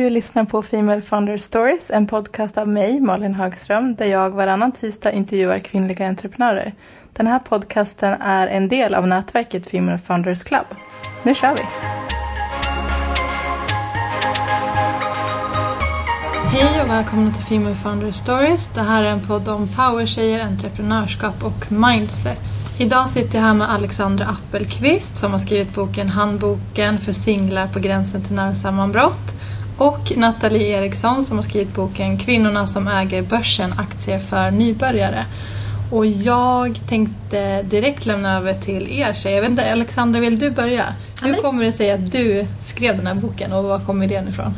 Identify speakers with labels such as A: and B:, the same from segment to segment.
A: Du lyssnar på Female Founder Stories, en podcast av mig, Malin Högström, där jag varannan tisdag intervjuar kvinnliga entreprenörer. Den här podcasten är en del av nätverket Female Founders Club. Nu kör vi! Hej och välkomna till Female Founder Stories. Det här är en podd om powertjejer, entreprenörskap och mindset. Idag sitter jag här med Alexandra Appelqvist som har skrivit boken Handboken för singlar på gränsen till nervsammanbrott och Nathalie Eriksson som har skrivit boken Kvinnorna som äger börsen, aktier för nybörjare. Och jag tänkte direkt lämna över till er tjejer. Jag vet inte, Alexandra, vill du börja? Hur kommer det sig att du skrev den här boken och var kommer idén ifrån?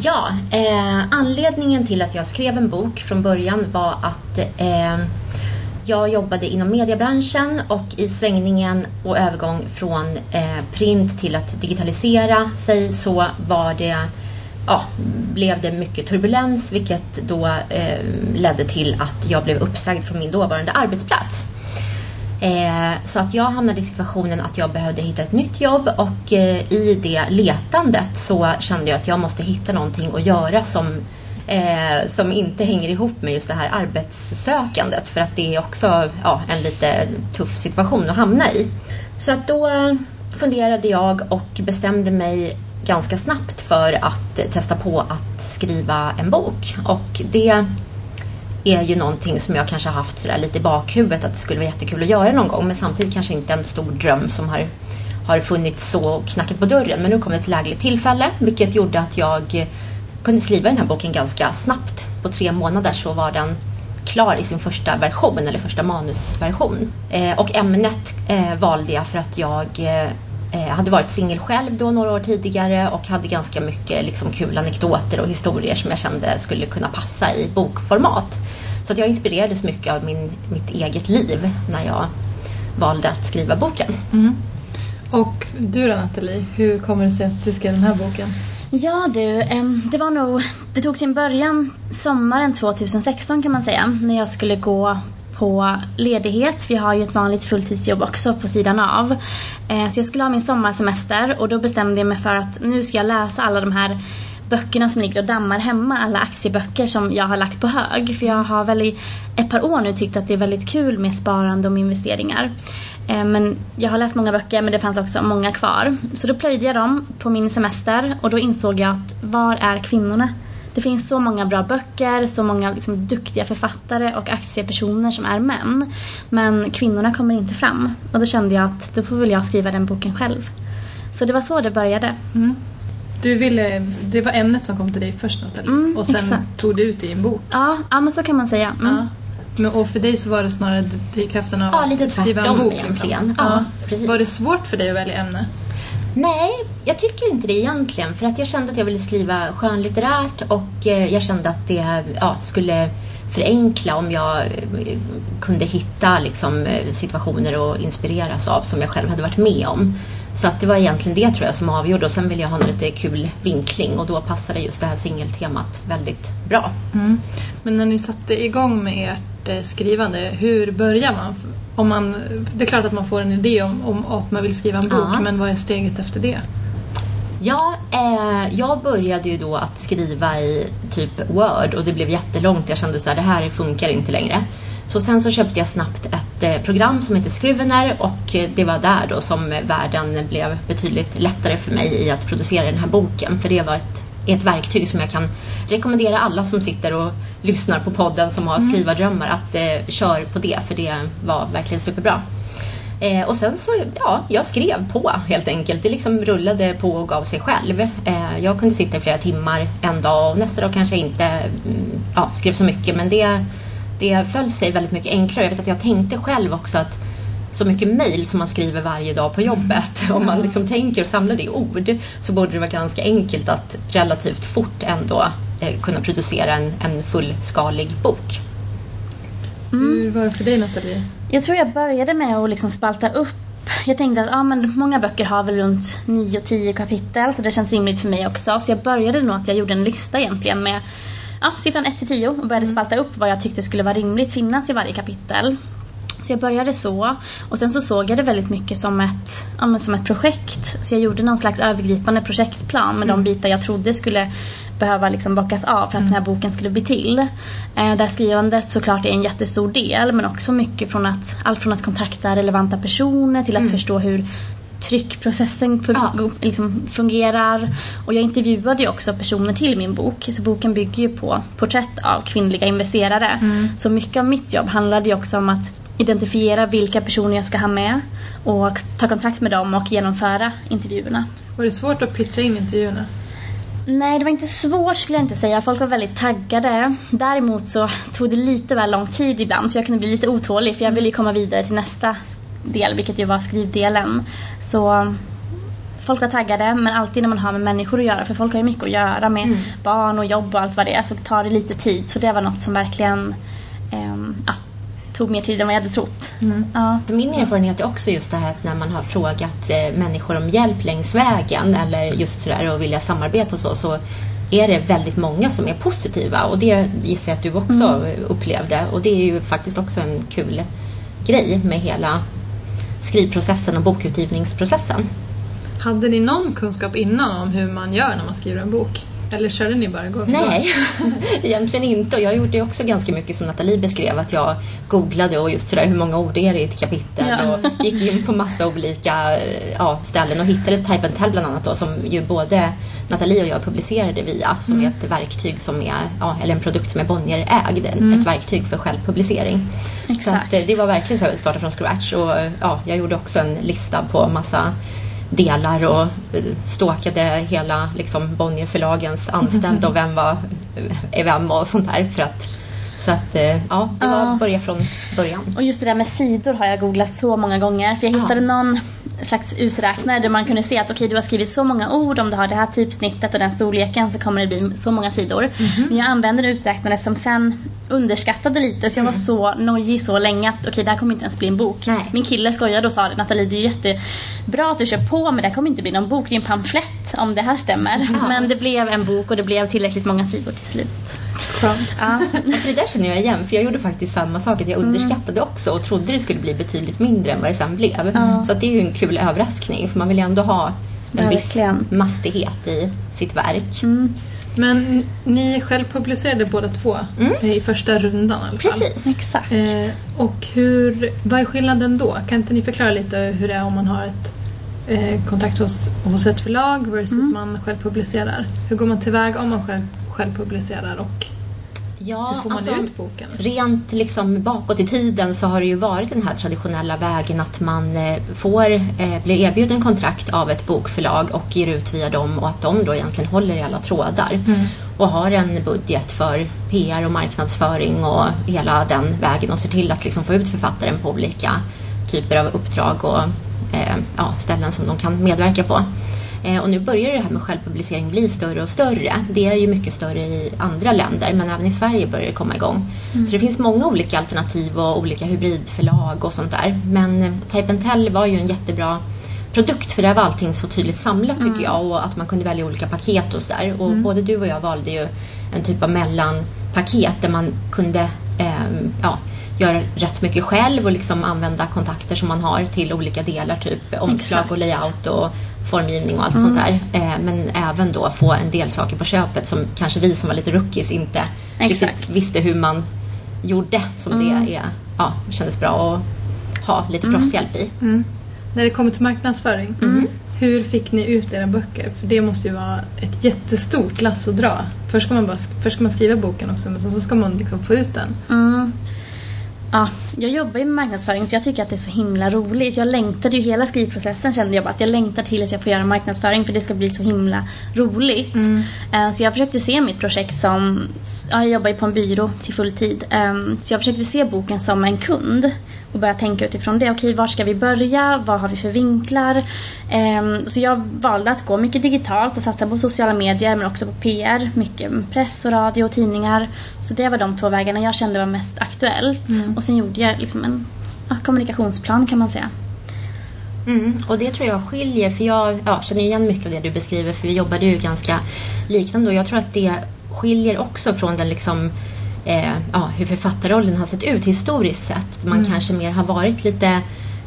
B: Ja, eh, anledningen till att jag skrev en bok från början var att eh, jag jobbade inom mediebranschen och i svängningen och övergång från eh, print till att digitalisera sig så var det ja, blev det mycket turbulens vilket då eh, ledde till att jag blev uppsagd från min dåvarande arbetsplats. Eh, så att jag hamnade i situationen att jag behövde hitta ett nytt jobb och eh, i det letandet så kände jag att jag måste hitta någonting att göra som, eh, som inte hänger ihop med just det här arbetssökandet för att det är också ja, en lite tuff situation att hamna i. Så att då eh, funderade jag och bestämde mig ganska snabbt för att testa på att skriva en bok. Och det är ju någonting som jag kanske har haft sådär lite i bakhuvudet att det skulle vara jättekul att göra någon gång men samtidigt kanske inte en stor dröm som har, har funnits så och knackat på dörren. Men nu kom det ett lägligt tillfälle vilket gjorde att jag kunde skriva den här boken ganska snabbt. På tre månader så var den klar i sin första version eller första manusversion. Eh, och ämnet eh, valde jag för att jag jag eh, hade varit singel själv då några år tidigare och hade ganska mycket liksom, kul anekdoter och historier som jag kände skulle kunna passa i bokformat. Så att jag inspirerades mycket av min, mitt eget liv när jag valde att skriva boken.
A: Mm. Och du då Nathalie, hur kommer det sig att du skrev den här boken?
C: Ja du, det var nog, det tog sin början sommaren 2016 kan man säga, när jag skulle gå på ledighet, för jag har ju ett vanligt fulltidsjobb också på sidan av. Eh, så jag skulle ha min sommarsemester och då bestämde jag mig för att nu ska jag läsa alla de här böckerna som ligger och dammar hemma, alla aktieböcker som jag har lagt på hög. För jag har väl i ett par år nu tyckt att det är väldigt kul med sparande och med investeringar. Eh, men jag har läst många böcker men det fanns också många kvar. Så då plöjde jag dem på min semester och då insåg jag att var är kvinnorna? Det finns så många bra böcker, så många liksom duktiga författare och aktiepersoner som är män. Men kvinnorna kommer inte fram. Och då kände jag att då får väl jag skriva den boken själv. Så det var så det började.
A: Mm. Du ville, det var ämnet som kom till dig först Nathalie? Mm, och sen exakt. tog du ut det i en bok?
C: Ja, ja men så kan man säga. Mm. Ja.
A: Men, och för dig så var det snarare kraften av ja, att skriva en bok? Liksom. Ja, ja. Precis. Var det svårt för dig att välja ämne?
B: Nej, jag tycker inte det egentligen. För att jag kände att jag ville skriva skönlitterärt och eh, jag kände att det ja, skulle förenkla om jag eh, kunde hitta liksom, eh, situationer att inspireras av som jag själv hade varit med om. Så att det var egentligen det tror jag som avgjorde och sen ville jag ha en lite kul vinkling och då passade just det här singeltemat väldigt bra.
A: Mm. Men när ni satte igång med ert skrivande, hur börjar man? om man, det är klart att man får en idé om, om att man vill skriva en bok, ja. men vad är steget efter det?
B: Ja, eh, jag började ju då att skriva i typ Word och det blev jättelångt. Jag kände så här, det här funkar inte längre. Så sen så köpte jag snabbt ett eh, program som heter Scrivener och det var där då som världen blev betydligt lättare för mig i att producera den här boken. För det var ett, ett verktyg som jag kan rekommendera alla som sitter och lyssnar på podden som har mm. skrivardrömmar att eh, kör på det för det var verkligen superbra. Eh, och sen så, ja, jag skrev på helt enkelt. Det liksom rullade på och gav sig själv. Eh, jag kunde sitta i flera timmar en dag och nästa dag kanske jag inte mm, ja, skrev så mycket men det, det föll sig väldigt mycket enklare. Jag vet att jag tänkte själv också att så mycket mejl som man skriver varje dag på jobbet. Om man liksom tänker och samlar det i ord så borde det vara ganska enkelt att relativt fort ändå kunna producera en, en fullskalig bok.
A: Mm. Hur var det för dig Nathalie?
C: Jag tror jag började med att liksom spalta upp jag tänkte att ja, men många böcker har väl runt 9-10 kapitel så det känns rimligt för mig också. Så jag började nog att jag gjorde en lista egentligen med ja, siffran 1 10 och började mm. spalta upp vad jag tyckte skulle vara rimligt finnas i varje kapitel. Så jag började så och sen så såg jag det väldigt mycket som ett, ja, som ett projekt. Så jag gjorde någon slags övergripande projektplan med mm. de bitar jag trodde skulle behöva liksom bockas av för att den här boken skulle bli till. Eh, där skrivandet såklart är en jättestor del men också mycket från att, allt från att kontakta relevanta personer till att förstå hur tryckprocessen fun-
B: Ja.
C: liksom fungerar. Och jag intervjuade ju också personer till min bok. Så boken bygger ju på porträtt av kvinnliga investerare. Så mycket av mitt jobb handlade ju också om att identifiera vilka personer jag ska ha med och ta kontakt med dem och genomföra intervjuerna.
A: Var det svårt att pitcha in intervjuerna?
C: Nej, det var inte svårt skulle jag inte säga. Folk var väldigt taggade. Däremot så tog det lite väl lång tid ibland så jag kunde bli lite otålig för jag ville ju komma vidare till nästa del, vilket ju var skrivdelen. Så folk var taggade, men alltid när man har med människor att göra, för folk har ju mycket att göra med barn och jobb och allt vad det är, så tar det lite tid. Så det var något som verkligen ja, tog mer tid än vad jag hade trott. Ja.
B: För min erfarenhet är också just det här att när man har frågat eh, människor om hjälp längs vägen eller just sådär och vilja samarbeta och så, så är det väldigt många som är positiva och det gissar jag att du också upplevde och det är ju faktiskt också en kul grej med hela skrivprocessen och bokutgivningsprocessen.
A: Hade ni någon kunskap innan om hur man gör när man skriver en bok? Eller körde ni bara igång?
B: Nej, egentligen inte. Och jag gjorde också ganska mycket som Nathalie beskrev, att jag googlade och just sådär hur många ord är det i ett kapitel
C: Ja.
B: och gick in på massa olika ja, ställen och hittade Type and Tell bland annat då, som ju både Nathalie och jag publicerade via, som är ett verktyg som är, ja, eller en produkt som är Bonnier-ägd, ett verktyg för självpublicering. Så
C: Exakt.
B: att, eh, det var verkligen så att starta från scratch och ja, jag gjorde också en lista på massa delar och eh, ståkade stalkade hela liksom, Bonnierförlagens anställda och vem var är vem och sånt där. För att, så att eh, ja, det var
C: Ja.
B: att börja från början.
C: Och just det där med sidor har jag googlat så många gånger. För jag hittade
B: Ja.
C: någon slags uträknare där man kunde se att okej du har skrivit så många ord, om du har det här typsnittet och den storleken så kommer det bli så många sidor.
B: Mhm.
C: Men jag använde en uträknare som sen underskattade lite så jag var så nojig så länge att okej det här kommer inte ens bli en bok.
B: Mm. Nej.
C: Min kille skojade och sa det, Nathalie det är jättebra att du kör på men det här kommer inte bli någon bok, det är en pamflett om det här stämmer. Men det blev en bok och det blev tillräckligt många sidor till slut.
A: Skönt.
C: Ja.
B: För det där känner jag igen, för jag gjorde faktiskt samma sak. Att jag underskattade också och trodde det skulle bli betydligt mindre än vad det sen blev. Så att det är ju en kul överraskning, för man vill ju ändå ha en
C: Verkligen.
B: viss mastighet i sitt verk.
A: Men ni självpublicerade båda två i första rundan i alla fall.
B: Precis.
C: Exakt.
A: Eh, och hur, vad är skillnaden då? Kan inte ni förklara lite hur det är om man har ett eh, kontakt hos, hos ett förlag versus man själv publicerar? Hur går man tillväga om man själv, själv publicerar och
B: Ja,
A: hur får man
B: alltså,
A: ut boken?
B: Rent liksom bakåt i tiden så har det ju varit den här traditionella vägen att man eh, får, eh, blir erbjuden kontrakt av ett bokförlag och ger ut via dem och att de då egentligen håller i alla trådar och har en budget för PR och marknadsföring och hela den vägen och ser till att liksom få ut författaren på olika typer av uppdrag och eh, ja, ställen som de kan medverka på. Eh, Och nu börjar det här med självpublicering bli större och större. Det är ju mycket större i andra länder men även i Sverige börjar det komma igång. Så det finns många olika alternativ och olika hybridförlag och sånt där. Men eh, Type Tell var ju en jättebra produkt för där var allting så tydligt samlat tycker jag och att man kunde välja olika paket och sådär. Och både du och jag valde ju en typ av mellanpaket där man kunde ehm, ja, göra rätt mycket själv och liksom använda kontakter som man har till olika delar, typ omslag och layout och formgivning och allt sånt där. Eh, men även då få en del saker på köpet som kanske vi som var lite rookies inte riktigt visste hur man gjorde som det är, ja, kändes bra att ha lite proffshjälp i.
A: När det kommer till marknadsföring, hur fick ni ut era böcker? För det måste ju vara ett jättestort lass att dra. Först ska man, bara, först ska man skriva boken också men sen så ska man liksom få ut den.
C: Mm. Ja, jag jobbar ju med marknadsföring så jag tycker att det är så himla roligt. Jag längtade ju hela skrivprocessen kände jag bara att jag längtar till att jag får göra marknadsföring för det ska bli så himla roligt. Eh, Så jag försökte se mitt projekt som, ja, jag jobbar ju på en byrå till fulltid. Ehm, Så jag försökte se boken som en kund och börja tänka utifrån det. Okej, var ska vi börja? Vad har vi för vinklar? Ehm, Så jag valde att gå mycket digitalt och satsa på sociala medier men också på PR. Mycket press och radio och tidningar. Så det var de två vägarna jag kände var mest aktuellt. Och sen gjorde jag liksom en ja, kommunikationsplan kan man säga.
B: Mm, och det tror jag skiljer, för jag ja, känner igen mycket av det du beskriver för vi jobbade ju ganska liknande och jag tror att det skiljer också från den liksom eh, ja, hur författarrollen har sett ut historiskt sett. Man kanske mer har varit lite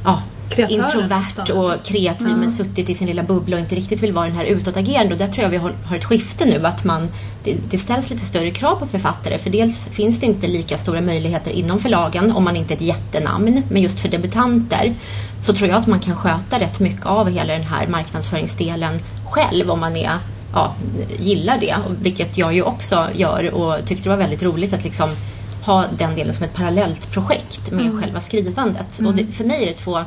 B: ja,
A: Kreatören
B: introvert och kreativ men suttit i sin lilla bubbla och inte riktigt vill vara den här utåtagerande. Och där tror jag vi har, har ett skifte nu att man, det, det ställs lite större krav på författare. För dels finns det inte lika stora möjligheter inom förlagen om man inte är ett jättenamn. Men just för debutanter så tror jag att man kan sköta rätt mycket av hela den här marknadsföringsdelen själv om man är ja, gillar det, vilket jag ju också gör och tyckte det var väldigt roligt att liksom ha den delen som ett parallellt projekt med själva skrivandet. Och det, för mig är det två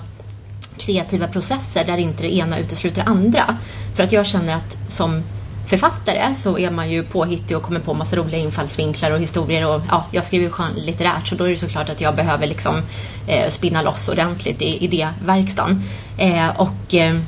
B: kreativa processer där inte det ena utesluter det andra. För att jag känner att som författare så är man ju påhittig och kommer på massa roliga infallsvinklar och historier och ja, jag skriver ju skönlitterärt så då är det såklart att jag behöver liksom eh, spinna loss ordentligt i idéverkstan. Eh, och eh,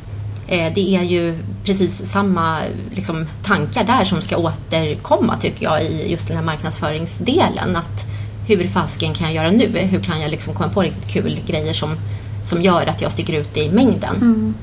B: Eh, det är ju precis samma liksom, tankar där som ska återkomma tycker jag i just den här marknadsföringsdelen. Att hur fasken kan jag göra nu? Hur kan jag liksom komma på riktigt kul grejer som, som gör att jag sticker ut i mängden? Mm.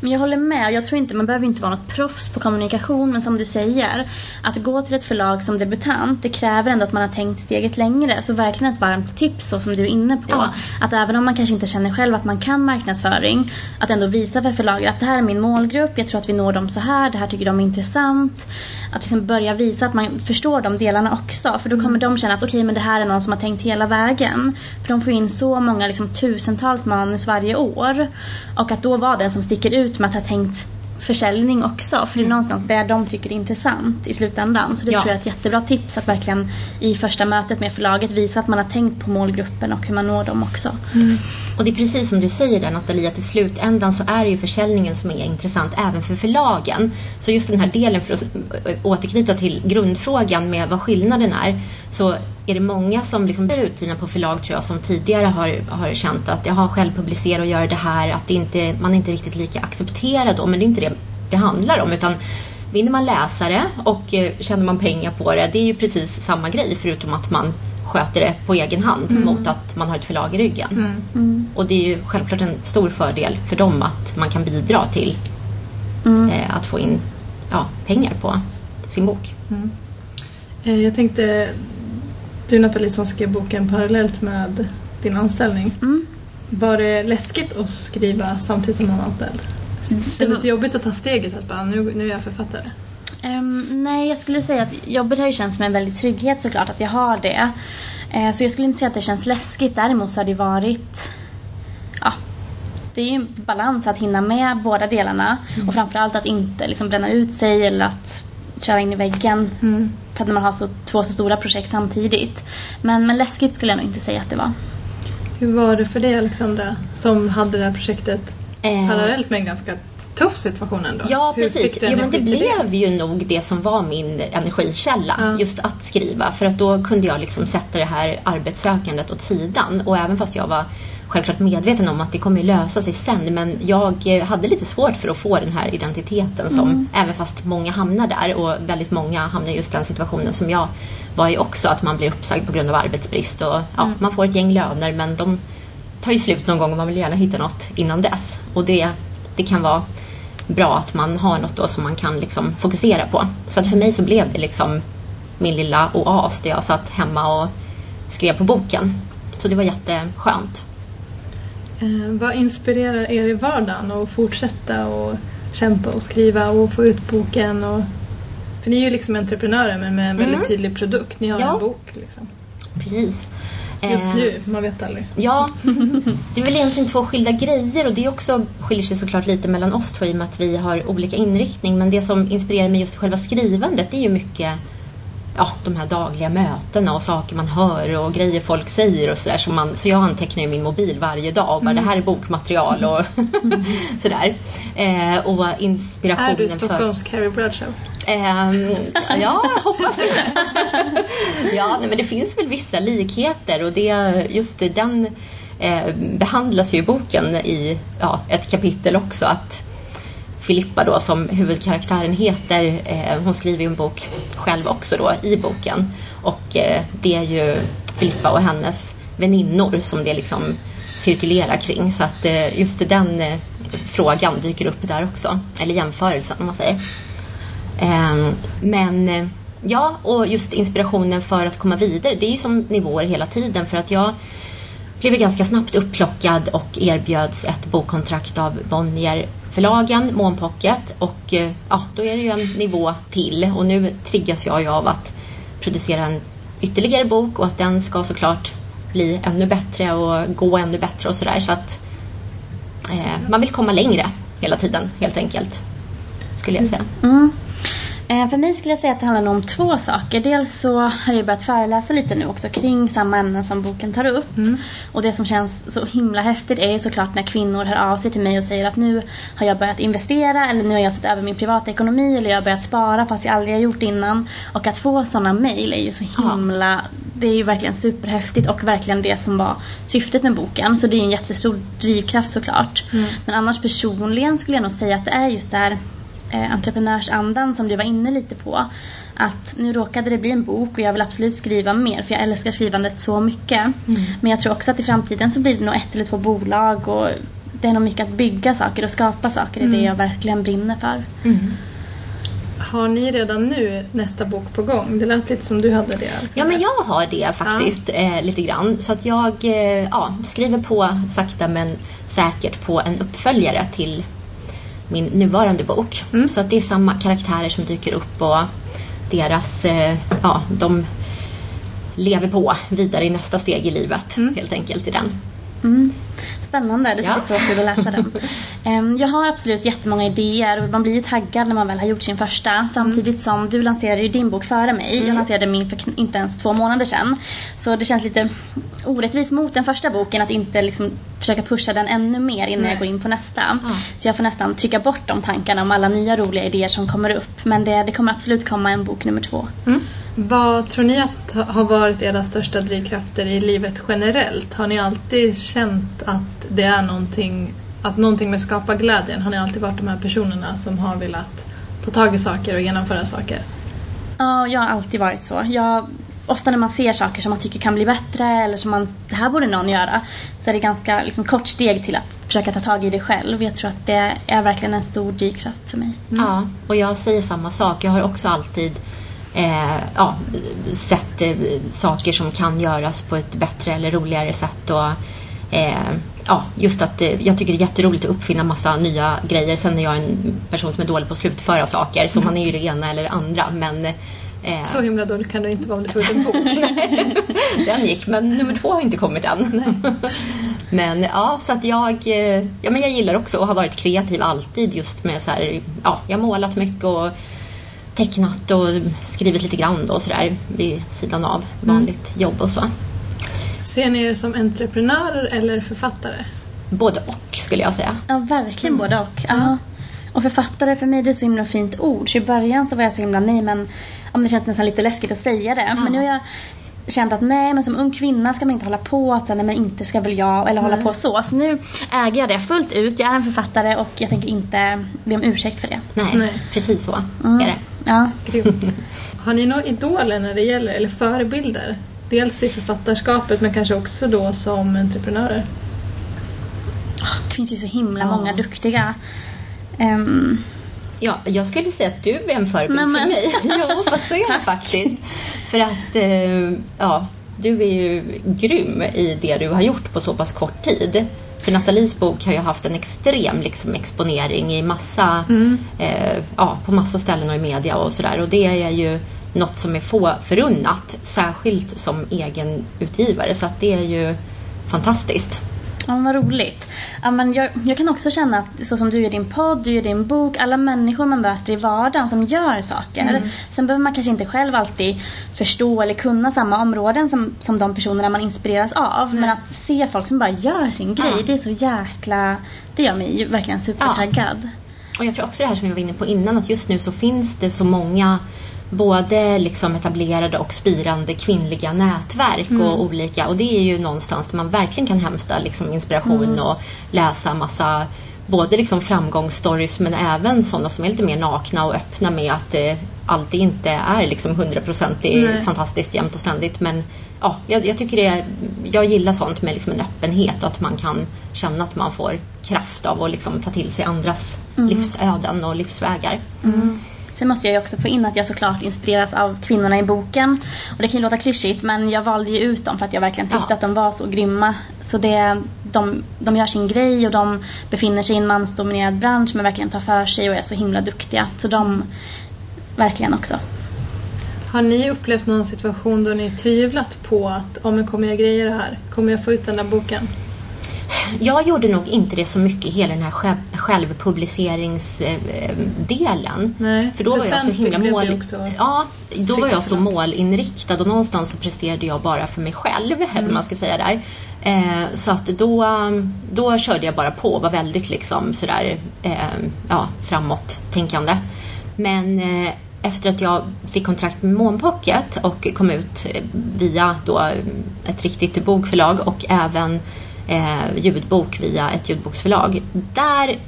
C: Men jag håller med. Jag tror inte, man behöver inte vara något proffs på kommunikation. Men som du säger, att gå till ett förlag som debutant, det kräver ändå att man har tänkt steget längre. Så verkligen ett varmt tips, så som du är inne på.
B: Ja.
C: Att även om man kanske inte känner själv att man kan marknadsföring, att ändå visa för förlaget att det här är min målgrupp, jag tror att vi når dem så här, det här tycker de är intressant. Att liksom börja visa att man förstår de delarna också. För då kommer de känna att okej, men det här är någon som har tänkt hela vägen. För de får in så många, liksom tusentals manus varje år. Och att då vara den som sticker ut med att ha tänkt försäljning också. För det är någonstans det de tycker är intressant i slutändan. Så det
B: Ja.
C: tror jag är ett jättebra tips att verkligen i första mötet med förlaget visa att man har tänkt på målgruppen och hur man når dem också.
B: Och det är precis som du säger där Nathalie, att i slutändan så är det ju försäljningen som är intressant även för förlagen. Så just den här delen, för att återknyta till grundfrågan med vad skillnaden är, så är det många som liksom är utgivna på förlag tror jag som tidigare har, har känt att jag har själv publicerat och gör det här, att det inte, man är inte riktigt lika accepterad då, men det är inte det det handlar om utan vinner man läsare och eh, tjänar man pengar på det, det är ju precis samma grej förutom att man sköter det på egen hand mot att man har ett förlag i ryggen. Och det är ju självklart en stor fördel för dem att man kan bidra till eh, att få in ja, pengar på sin bok.
A: Eh, Jag tänkte, du Nathalie som skrev boken parallellt med din anställning.
C: Mm.
A: Var det läskigt att skriva samtidigt som man var anställd? Kändes det jobbigt att ta steget att bara, nu, nu är jag författare?
C: Ehm, nej, jag skulle säga att jobbet har ju känts som en väldig trygghet såklart att jag har det. Eh, så jag skulle inte säga att det känns läskigt. Däremot så har det varit... Ja, det är ju en balans att hinna med båda delarna. Och framförallt att inte liksom bränna ut sig eller att köra in i väggen. För att man har så, två så stora projekt samtidigt. Men, men läskigt skulle jag nog inte säga att det var.
A: Hur var det för dig Alexandra som hade det här projektet
B: Eh,
A: parallellt med en ganska tuff situation ändå?
B: Ja,
A: Hur
B: precis. Jo, men det blev ju nog det som var min energikälla,
A: Ja.
B: just att skriva. För att då kunde jag liksom sätta det här arbetssökandet åt sidan. Och även fast jag var självklart medveten om att det kommer lösa sig sen, men jag hade lite svårt för att få den här identiteten som, även fast många hamnar där och väldigt många hamnar i just den situationen som jag var i också, att man blir uppsagd på grund av arbetsbrist och ja, man får ett gäng löner men de tar ju slut någon gång och man vill gärna hitta något innan dess. Och det, det kan vara bra att man har något då som man kan liksom fokusera på. Så att för mig så blev det liksom min lilla oas där jag satt hemma och skrev på boken. Så det var jätteskönt.
A: Eh, vad inspirerar er i vardagen att fortsätta och kämpa och skriva och få ut boken? Och... För ni är ju liksom entreprenörer men med en väldigt tydlig produkt. Ni har
B: Mm. Ja.
A: en bok liksom.
B: Precis.
A: Just
B: Eh,
A: nu, man vet aldrig.
B: Ja, det är väl egentligen två skilda grejer och det är också, skiljer sig såklart lite mellan oss två i och med att vi har olika inriktning. Men det som inspirerar mig just själva skrivandet det är ju mycket ja, de här dagliga mötena och saker man hör och grejer folk säger och sådär. Så, man, så jag antecknar i min mobil varje dag och bara det här är bokmaterial och sådär. Eh, och inspirationen
A: Är du
B: för...
A: Stockholms Carrie Bradshaw?
B: Ehm, ja, jag hoppas det. ja, nej, men det finns väl vissa likheter och det, just det, den eh, behandlas ju i boken i ja, ett kapitel också. Att Filippa då som huvudkaraktären heter, eh, hon skriver ju en bok själv också då i boken. Och eh, det är ju Filippa och hennes väninnor som det liksom cirkulerar kring. Så att eh, just den eh, frågan dyker upp där också. Eller jämförelsen om man säger. Ehm, men eh, ja, och just inspirationen för att komma vidare. Det är ju som nivåer hela tiden för att jag blev ganska snabbt upplockad och erbjöds ett bokkontrakt av Bonnier förlagen, Månpocket och eh, ja, då är det ju en nivå till och nu triggas jag ju av att producera en ytterligare bok och att den ska såklart bli ännu bättre och gå ännu bättre och sådär så att eh, man vill komma längre hela tiden helt enkelt skulle jag säga.
C: Mm. Eh, för mig skulle jag säga att det handlar om två saker. Dels så har jag börjat föreläsa lite nu också kring samma ämnen som boken tar upp. Mm. Och det som känns så himla häftigt är ju såklart när kvinnor hör av sig till mig och säger att nu har jag börjat investera eller nu har jag sett över min privatekonomi eller jag har börjat spara fast jag aldrig har gjort innan. Och att få sådana mejl är ju så himla, ja. det är ju verkligen superhäftigt och verkligen det som var syftet med boken. Så det är ju en jättestor drivkraft såklart. Mm. Men annars personligen skulle jag nog säga att det är just det här eh, entreprenörsandan som du var inne lite på. Att nu råkade det bli en bok och jag vill absolut skriva mer för jag älskar skrivandet så mycket. Mm. Men jag tror också att i framtiden så blir det nog ett eller två bolag och det är nog mycket att bygga saker och skapa saker. Mm. Det är det jag verkligen brinner för. Mm.
A: Har ni redan nu nästa bok på gång? Det lät lite som du hade det. Alexander.
B: Ja, men jag har det faktiskt ja. eh, lite grann. Så att jag eh, ja, skriver på sakta men säkert på en uppföljare till min nuvarande bok. Mm. Så att det är samma karaktärer som dyker upp och deras, eh, ja, de lever på vidare i nästa steg i livet mm. helt enkelt i den.
C: Mm. Spännande, det ska ja. bli så kul att läsa den. Jag har absolut jättemånga idéer och man blir ju taggad när man väl har gjort sin första. Samtidigt mm. som du lanserade ju din bok före mig. Mm. Jag lanserade min för inte ens två månader sedan. Så det känns lite orättvist mot den första boken att inte liksom försöka pusha den ännu mer innan Nej. jag går in på nästa. Mm. Så jag får nästan trycka bort de tankarna om alla nya roliga idéer som kommer upp. Men det, det kommer absolut komma en bok nummer två.
A: Mm. Vad tror ni att har varit era största drivkrafter i livet generellt? Har ni alltid känt att det är någonting, att någonting med skaparglädjen, har ni alltid varit de här personerna som har velat ta tag i saker och genomföra saker?
C: Ja, jag har alltid varit så. Jag, ofta när man ser saker som man tycker kan bli bättre eller som man, det här borde någon göra, så är det ganska liksom, kort steg till att försöka ta tag i det själv. Jag tror att det är verkligen en stor drivkraft för mig.
B: Mm. Ja, och jag säger samma sak. Jag har också alltid eh, ja, sett eh, saker som kan göras på ett bättre eller roligare sätt. Och, eh, ja, just att eh, jag tycker det är jätteroligt att uppfinna massa nya grejer. Sen är jag en person som är dålig på att slutföra saker så man är ju det ena eller det andra. Men,
A: eh, så himla dåligt kan du inte vara om du får ut en bok.
B: Den gick, men nummer två har inte kommit än. men ja, så att jag, eh, ja, men jag gillar också att ha varit kreativ alltid just med så här, ja, jag har målat mycket och tecknat och skrivit lite grann och sådär vid sidan av vanligt mm. jobb och så.
A: Ser ni er som entreprenörer eller författare?
B: Både och skulle jag säga.
C: Ja, verkligen mm. både och. Ja. Och författare för mig det är ett så himla fint ord. Så i början så var jag så himla nej men om det känns nästan lite läskigt att säga det. Ja. Men nu har jag känt att nej men som ung kvinna ska man inte hålla på att säga nej men inte ska väl jag eller hålla på så. Så nu äger jag det fullt ut. Jag är en författare och jag tänker inte be om ursäkt för det.
B: Nej, nej. precis så mm. är det.
C: Ja.
A: Har ni några idoler när det gäller, eller förebilder? Dels i författarskapet men kanske också då som entreprenörer?
C: Det finns ju så himla ja. många duktiga. Um...
B: Ja, jag skulle säga att du är en förebild Nej, men... för mig. ja, fast så är det faktiskt. För att, eh, ja, du är ju grym i det du har gjort på så pass kort tid. För Nathalies bok har ju haft en extrem liksom, exponering i massa, mm. eh, ja, på massa ställen och i media och sådär. Och det är ju något som är få förunnat, särskilt som egen utgivare. Så att det är ju fantastiskt.
C: Ja, vad roligt. Ja, men jag, jag, kan också känna att så som du gör din podd, du gör din bok, alla människor man möter i vardagen som gör saker. Mm. Sen behöver man kanske inte själv alltid förstå eller kunna samma områden som, som de personerna man inspireras av. Mm. Men att se folk som bara gör sin grej, ja. det är så jäkla... Det gör mig verkligen supertaggad. Ja.
B: Och jag tror också det här som vi var inne på innan, att just nu så finns det så många både liksom etablerade och spirande kvinnliga nätverk mm. och olika. Och det är ju någonstans där man verkligen kan hämta liksom inspiration mm. och läsa massa både liksom framgångsstories men även sådana som är lite mer nakna och öppna med att det alltid inte är liksom 100% fantastiskt jämt och ständigt. Men ja, jag, jag, tycker det jag gillar sånt med liksom en öppenhet och att man kan känna att man får kraft av att liksom ta till sig andras mm. livsöden och livsvägar.
C: Mm. Sen måste jag ju också få in att jag såklart inspireras av kvinnorna i boken. Och det kan ju låta klyschigt men jag valde ju ut dem för att jag verkligen tyckte
B: Ja.
C: att de var så grymma. Så det, de, de gör sin grej och de befinner sig i en mansdominerad bransch men verkligen tar för sig och är så himla duktiga. Så de, verkligen också.
A: Har ni upplevt någon situation då ni tvivlat på att om jag kommer jag greja det här? Kommer jag få ut den där boken?
B: Jag gjorde nog inte det så mycket i hela den här själv- självpubliceringsdelen.
A: Nej,
B: För då
A: för
B: var jag så himla mål...
A: också-
B: Ja, då var jag så målinriktad och någonstans så presterade jag bara för mig själv,
A: Mm.
B: man ska säga där. Eh, så att då, då körde jag bara på och var väldigt liksom sådär eh, ja, framåt tänkande. Men eh, efter att jag fick kontrakt med Månpocket och kom ut eh, via då ett riktigt bokförlag och även eh, ljudbok via ett ljudboksförlag. Där,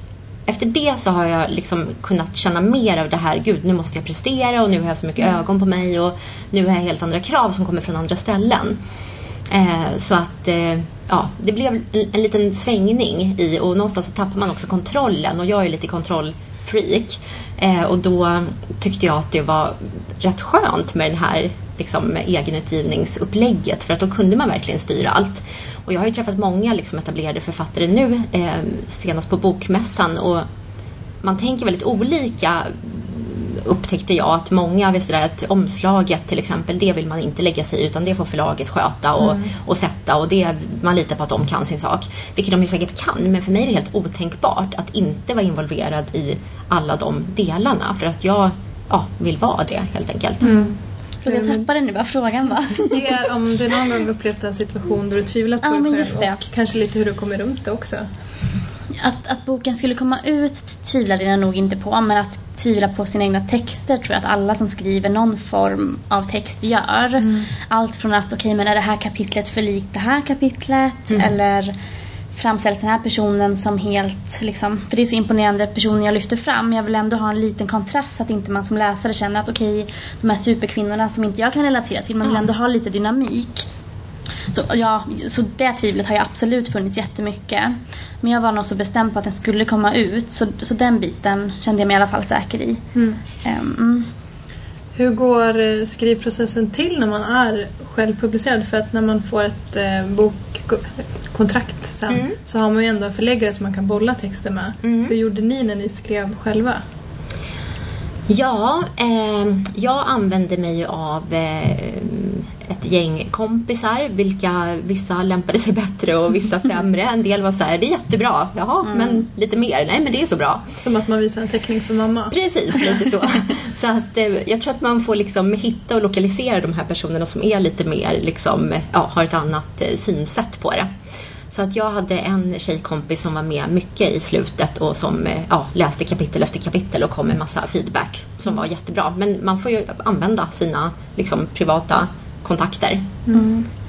B: efter det så har jag liksom kunnat känna mer av det här, gud nu måste jag prestera och nu har jag så mycket ögon på mig och nu har jag helt andra krav som kommer från andra ställen. Eh, så att eh, ja, det blev en, en liten svängning i och någonstans så tappar man också kontrollen och jag är lite kontrollfreak. Eh, och då tyckte jag att det var rätt skönt med den här liksom, egenutgivningsupplägget för att då kunde man verkligen styra allt. Och jag har ju träffat många liksom, etablerade författare nu, eh, senast på Bokmässan. Och man tänker väldigt olika upptäckte jag att många sådär att omslaget till exempel, det vill man inte lägga sig i utan det får förlaget sköta och, och sätta. Och det, man litar på att de kan sin sak. Vilket de ju säkert kan, men för mig är det helt otänkbart att inte vara involverad i alla de delarna. För att jag ja, vill vara det helt enkelt.
C: Förlåt, jag tappade nu vad frågan var.
A: Det är om du någon gång upplevt en situation då du tvivlat på
C: Ja,
A: dig själv och kanske lite hur du kommer runt det också.
C: Att, att boken skulle komma ut tvivlade jag nog inte på, men att tvivla på sina egna texter tror jag att alla som skriver någon form av text gör. Allt från att, okej men är det här kapitlet för likt det här kapitlet? Eller framställs den här personen som helt, liksom, för det är så imponerande personer jag lyfter fram, men jag vill ändå ha en liten kontrast så att inte man som läsare känner att okej, de här superkvinnorna som inte jag kan relatera till, man vill ändå ha lite dynamik. Så, ja, så det tvivlet har ju absolut funnits jättemycket. Men jag var nog så bestämd på att den skulle komma ut så, så den biten kände jag mig i alla fall säker i. Mm.
A: Hur går eh, skrivprocessen till när man är självpublicerad? För att när man får ett eh, bokkontrakt sen
B: Mm.
A: så har man ju ändå en förläggare som man kan bolla texter med.
B: Mm.
A: Hur gjorde ni när ni skrev själva?
B: Ja, eh, jag använde mig av eh, ett gäng kompisar, vilka vissa lämpade sig bättre och vissa sämre. En del var så här, det är jättebra, jaha, men lite mer, nej men det är så bra.
A: Som att man visar en teckning för mamma.
B: Precis, lite så. så att, eh, jag tror att man får liksom hitta och lokalisera de här personerna som är lite mer, liksom, ja, har ett annat eh, synsätt på det. Så att jag hade en tjejkompis som var med mycket i slutet och som eh, ja, läste kapitel efter kapitel och kom med massa feedback som var jättebra. Men man får ju använda sina liksom, privata kontakter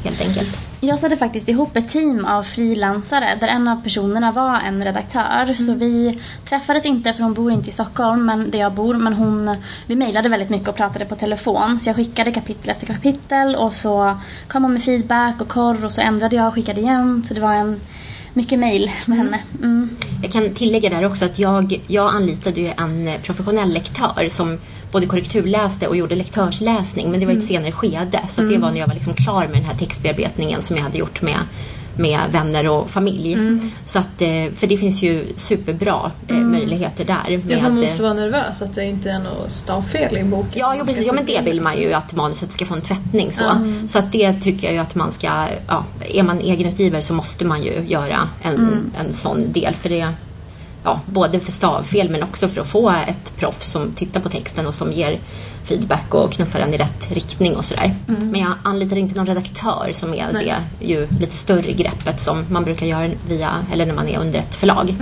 B: helt enkelt.
C: Jag satte faktiskt ihop ett team av frilansare där en av personerna var en redaktör. Så vi träffades inte för hon bor inte i Stockholm men där jag bor. Men hon, vi mejlade väldigt mycket och pratade på telefon. Så jag skickade kapitel efter kapitel och så kom hon med feedback och korr och så ändrade jag och skickade igen. Så det var en mycket mejl med henne. Mm.
B: Jag kan tillägga där också att jag, jag anlitade ju en professionell lektör som både korrekturläste och gjorde lektörsläsning. Men det var i ett senare skede. Så det var när jag var liksom klar med den här textbearbetningen som jag hade gjort med, med vänner och familj. Så att, eh, för det finns ju superbra eh, möjligheter där.
A: Ja, man måste
B: eh,
A: vara nervös att det inte är något stavfel i boken.
B: Ja, jo, precis. Ja, men det vill man ju att manuset ska få en tvättning. Så, så att det tycker jag ju att man ska... Ja, är man egenutgivare så måste man ju göra en, en sån del. För det, ja, både för stavfel men också för att få ett proffs som tittar på texten och som ger feedback och knuffar den i rätt riktning och sådär. Men jag anlitar inte någon redaktör som är
A: Nej.
B: det ju lite större greppet som man brukar göra via, eller när man är under ett förlag.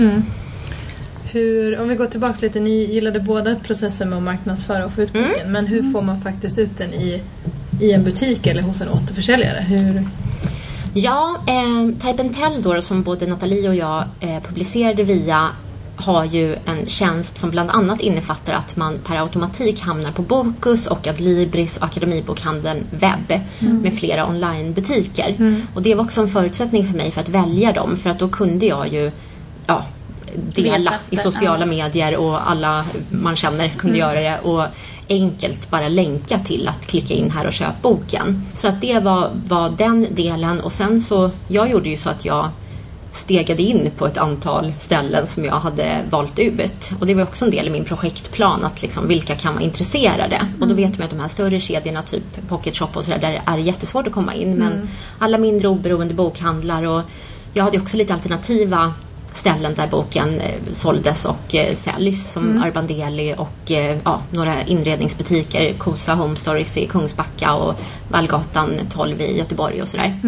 A: Hur, om vi går tillbaka lite, ni gillade båda processen med att marknadsföra och få ut boken. Men hur får man faktiskt ut den i, i en butik eller hos en återförsäljare? Hur,
B: Ja, eh, Type Tell då, som både Nathalie och jag eh, publicerade via har ju en tjänst som bland annat innefattar att man per automatik hamnar på Bokus och Adlibris och Akademibokhandeln webb med flera onlinebutiker. Och det var också en förutsättning för mig för att välja dem för att då kunde jag ju ja, dela i sociala medier och alla man känner kunde göra det. Och enkelt bara länka till att klicka in här och köp boken. Så att det var, var den delen och sen så, jag gjorde ju så att jag stegade in på ett antal ställen som jag hade valt ut. Och det var också en del i min projektplan att liksom, vilka kan vara intresserade? Och då vet man att de här större kedjorna, typ Pocket Shop och sådär, där det är jättesvårt att komma in. Men alla mindre oberoende bokhandlar och jag hade också lite alternativa ställen där boken eh, såldes och eh, säljs som Urban Deli och eh, ja, några inredningsbutiker, Kosa Home Stories i Kungsbacka och Vallgatan 12 i Göteborg och sådär.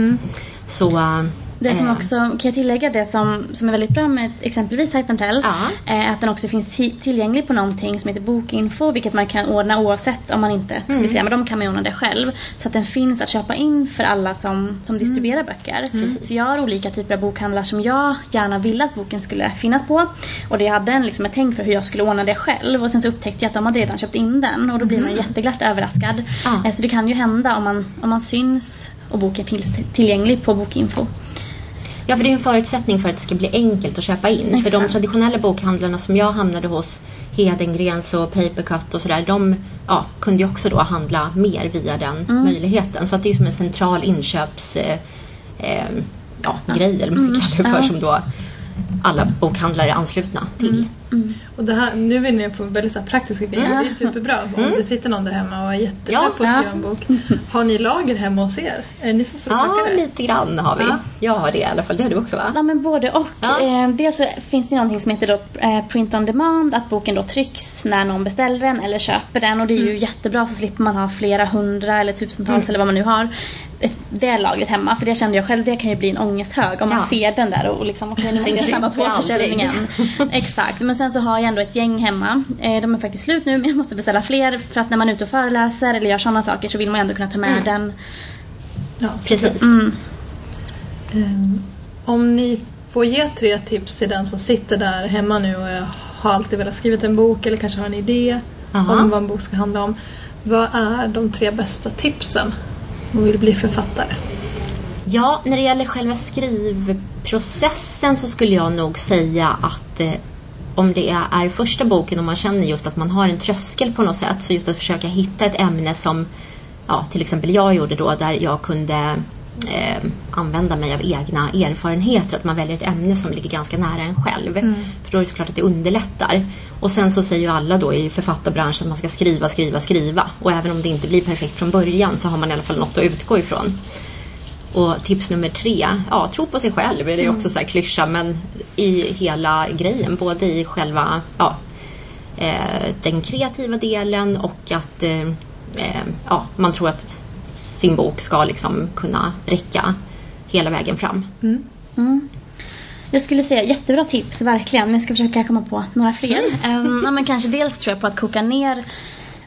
B: Så eh,
C: Det som
B: eh,
C: också, kan jag tillägga, det som, som är väldigt bra med exempelvis Hype and Tell
B: Ja.
C: är att den också finns ti- tillgänglig på någonting som heter Bokinfo vilket man kan ordna oavsett om man inte
B: Mm.
C: vill säga, men de kan man ordna det själv. Så att den finns att köpa in för alla som, som distribuerar böcker. Så jag har olika typer av bokhandlar som jag gärna ville att boken skulle finnas på. Och det jag hade en, liksom, ett tänk för hur jag skulle ordna det själv och sen så upptäckte jag att de hade redan köpt in den och då blir man jätteglatt överraskad.
B: Ja.
C: Eh, Så det kan ju hända om man, om man syns och boken finns tillgänglig på Bokinfo.
B: Ja, för det är en förutsättning för att det ska bli enkelt att köpa in. För de
C: Exakt.
B: traditionella bokhandlarna som jag hamnade hos, Hedengrens och Papercut och sådär, de ja, kunde ju också då handla mer via den
C: Mm.
B: möjligheten. Så att det är som en central inköps eh, eh, ja, grej, eller vad man ska kalla det för,
C: Mm.
B: Som då alla bokhandlare är anslutna till.
A: Och det här, nu är vi inne på väldigt så här praktiska grejer.
C: Ja.
A: Det är superbra. Om det sitter någon där hemma och är jättepepp
B: Ja.
A: på att
C: Ja.
A: skriva en bok. Har ni lager hemma hos er? Är ni som
B: Ja, lite grann har vi.
A: Ja.
B: Jag har det i alla fall. Det har du också va?
C: Ja men både och.
B: Ja.
C: Eh, dels så finns det någonting som heter då, eh, print on demand, att boken då trycks när någon beställer den eller köper den och det är
B: Mm.
C: ju jättebra så slipper man ha flera hundra eller tusentals eller vad man nu har. Ett- Det lagret hemma, för det kände jag själv, det kan ju bli en ångesthög om man
B: Ja.
C: ser den där och, och liksom, okej nu måste jag snabba på försäljningen. Exakt, men sen så har jag ändå ett gäng hemma. Eh, de är faktiskt slut nu men jag måste beställa fler för att när man är ute och föreläser eller gör sådana saker så vill man ändå kunna ta med
B: Mm.
C: den.
A: Ja,
B: Precis.
A: Ehm, Om ni får ge tre tips till den som sitter där hemma nu och har alltid velat skriva en bok eller kanske har en idé
B: Aha.
A: om vad en bok ska handla om. Vad är de tre bästa tipsen om man vill bli författare?
B: Ja, när det gäller själva skrivprocessen så skulle jag nog säga att eh, om det är första boken och man känner just att man har en tröskel på något sätt så just att försöka hitta ett ämne som ja, till exempel jag gjorde då där jag kunde eh, använda mig av egna erfarenheter. Att man väljer ett ämne som ligger ganska nära en själv. För då är det såklart att det underlättar. Och sen så säger ju alla då i författarbranschen att man ska skriva, skriva, skriva. Och även om det inte blir perfekt från början så har man i alla fall något att utgå ifrån. Och tips nummer tre, ja, tro på sig själv. Det är också så här klyscha, men i hela grejen. Både i själva ja, eh, den kreativa delen och att eh, eh, ja, man tror att sin bok ska liksom kunna räcka hela vägen fram.
C: Jag skulle säga jättebra tips, verkligen. Men jag ska försöka komma på några fler. Um, ja, men kanske dels tror jag på att koka ner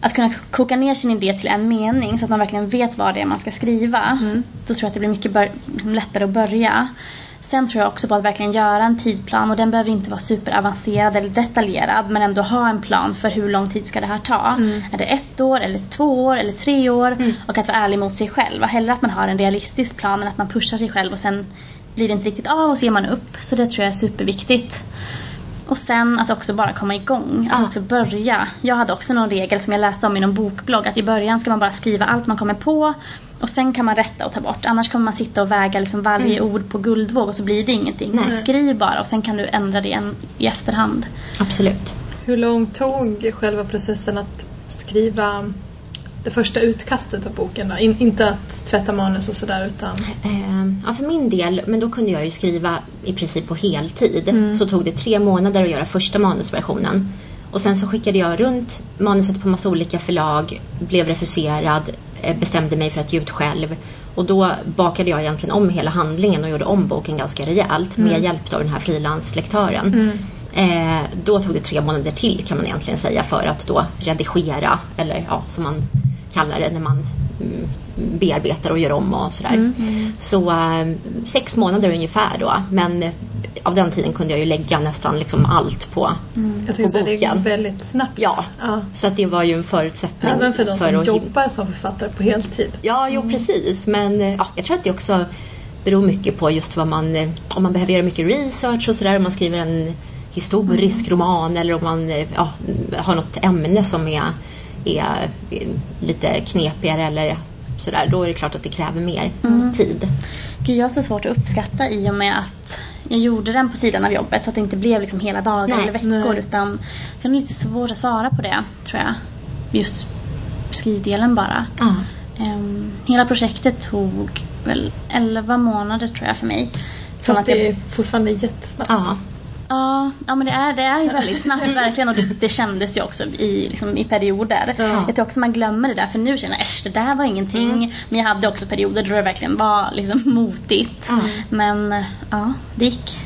C: att kunna koka ner sin idé till en mening så att man verkligen vet vad det är man ska skriva. Då tror jag att det blir mycket bör- liksom lättare att börja. Sen tror jag också på att verkligen göra en tidplan och den behöver inte vara superavancerad eller detaljerad men ändå ha en plan för hur lång tid ska det här ta. Är det ett år eller två år eller tre år? Och att vara ärlig mot sig själv. Hellre att man har en realistisk plan än att man pushar sig själv och sen blir det inte riktigt av och så ger man upp. Så det tror jag är superviktigt. Och sen att också bara komma igång. Att
B: Ja.
C: också börja. Jag hade också någon regel som jag läste om i någon bokblogg. Att i början ska man bara skriva allt man kommer på. Och sen kan man rätta och ta bort. Annars kommer man sitta och väga liksom varje ord på guldvåg och så blir det ingenting. Så
B: Nej.
C: skriv bara och sen kan du ändra det en, i efterhand.
B: Absolut.
A: Hur lång tog själva processen att skriva det första utkastet av boken? Då? In, inte att tvätta manus och sådär utan...
B: Eh, ja, för min del, men då kunde jag ju skriva i princip på heltid. Så tog det tre månader att göra första manusversionen. Och sen så skickade jag runt manuset på massa olika förlag, blev refuserad, eh, bestämde mig för att ge ut själv. Och då bakade jag egentligen om hela handlingen och gjorde om boken ganska rejält med hjälp av den här frilanslektören. Eh, då tog det tre månader till kan man egentligen säga för att då redigera, eller ja, som man kallar det när man mm, bearbetar och gör om och sådär. Så eh, sex månader ungefär då. Men eh, av den tiden kunde jag ju lägga nästan liksom allt på,
A: Jag
B: på
A: tänkte säga det är
B: boken.
A: väldigt snabbt.
B: Ja,
A: Ja.
B: så att det var ju en förutsättning.
A: Även för de som
B: att hin-
A: jobbar som författare på heltid.
B: Ja, jo precis. Men eh, ja, jag tror att det också beror mycket på just vad man, om man behöver göra mycket research och sådär, om man skriver en historisk roman eller om man ja, har något ämne som är, är, lite knepigare eller sådär. Då är det klart att det kräver mer tid.
C: Gud, jag har så svårt att uppskatta i och med att jag gjorde den på sidan av jobbet så att det inte blev liksom hela dagar
B: Nej,
C: eller veckor.
A: nej.
C: Utan, så det är lite svårt att svara på det, tror jag. Just skrivdelen bara.
B: Ja.
C: Ehm, hela projektet tog väl 11 månader tror jag för mig.
A: Fast det är fortfarande jättesnabbt.
B: Ja.
C: Ja, ja men det är, det är ju väldigt snabbt verkligen och det, det kändes ju också i, liksom, i perioder.
A: Ja.
C: Jag tror också man glömmer det där för nu känner jag äsch det där var ingenting. Men jag hade också perioder då det verkligen var liksom motigt.
B: Ja.
C: Men ja, det gick.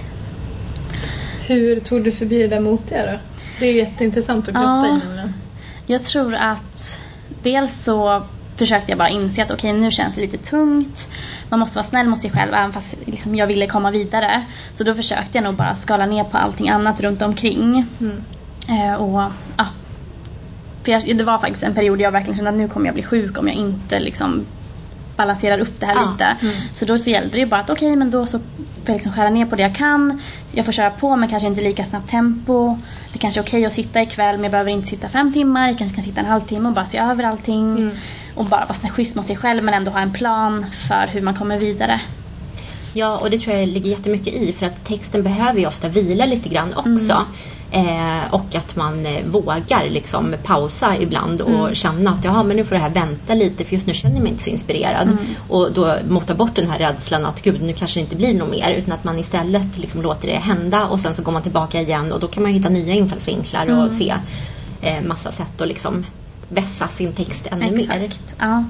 A: Hur tog du förbi det där motiga då? Det är ju jätteintressant att grotta
C: Ja.
A: i.
C: Jag tror att dels så försökte jag bara inse att okej nu känns det lite tungt. Man måste vara snäll mot sig själv även fast liksom, jag ville komma vidare. Så då försökte jag nog bara skala ner på allting annat runt omkring. Eh, och ja. För jag, det var faktiskt en period jag verkligen kände att nu kommer jag bli sjuk om jag inte liksom balanserar upp det här
B: Ja.
C: lite. Så då så gällde det ju bara att okej men då så får jag liksom skära ner på det jag kan. Jag får köra på men kanske inte lika snabbt tempo. Det kanske är okej att sitta ikväll men jag behöver inte sitta fem timmar. Jag kanske kan sitta en halvtimme och bara se över allting. Och bara vara schysst mot sig själv men ändå ha en plan för hur man kommer vidare.
B: Ja, och det tror jag ligger jättemycket i för att texten behöver ju ofta vila lite grann också. Eh, och att man eh, vågar liksom pausa ibland och känna att jaha, men nu får det här vänta lite för just nu känner jag mig inte så inspirerad. Och då mota bort den här rädslan att gud, nu kanske det inte blir något mer. Utan att man istället liksom låter det hända och sen så går man tillbaka igen och då kan man hitta nya infallsvinklar och se eh, massa sätt att liksom vässa sin text ännu mer.
C: Exakt. Ja.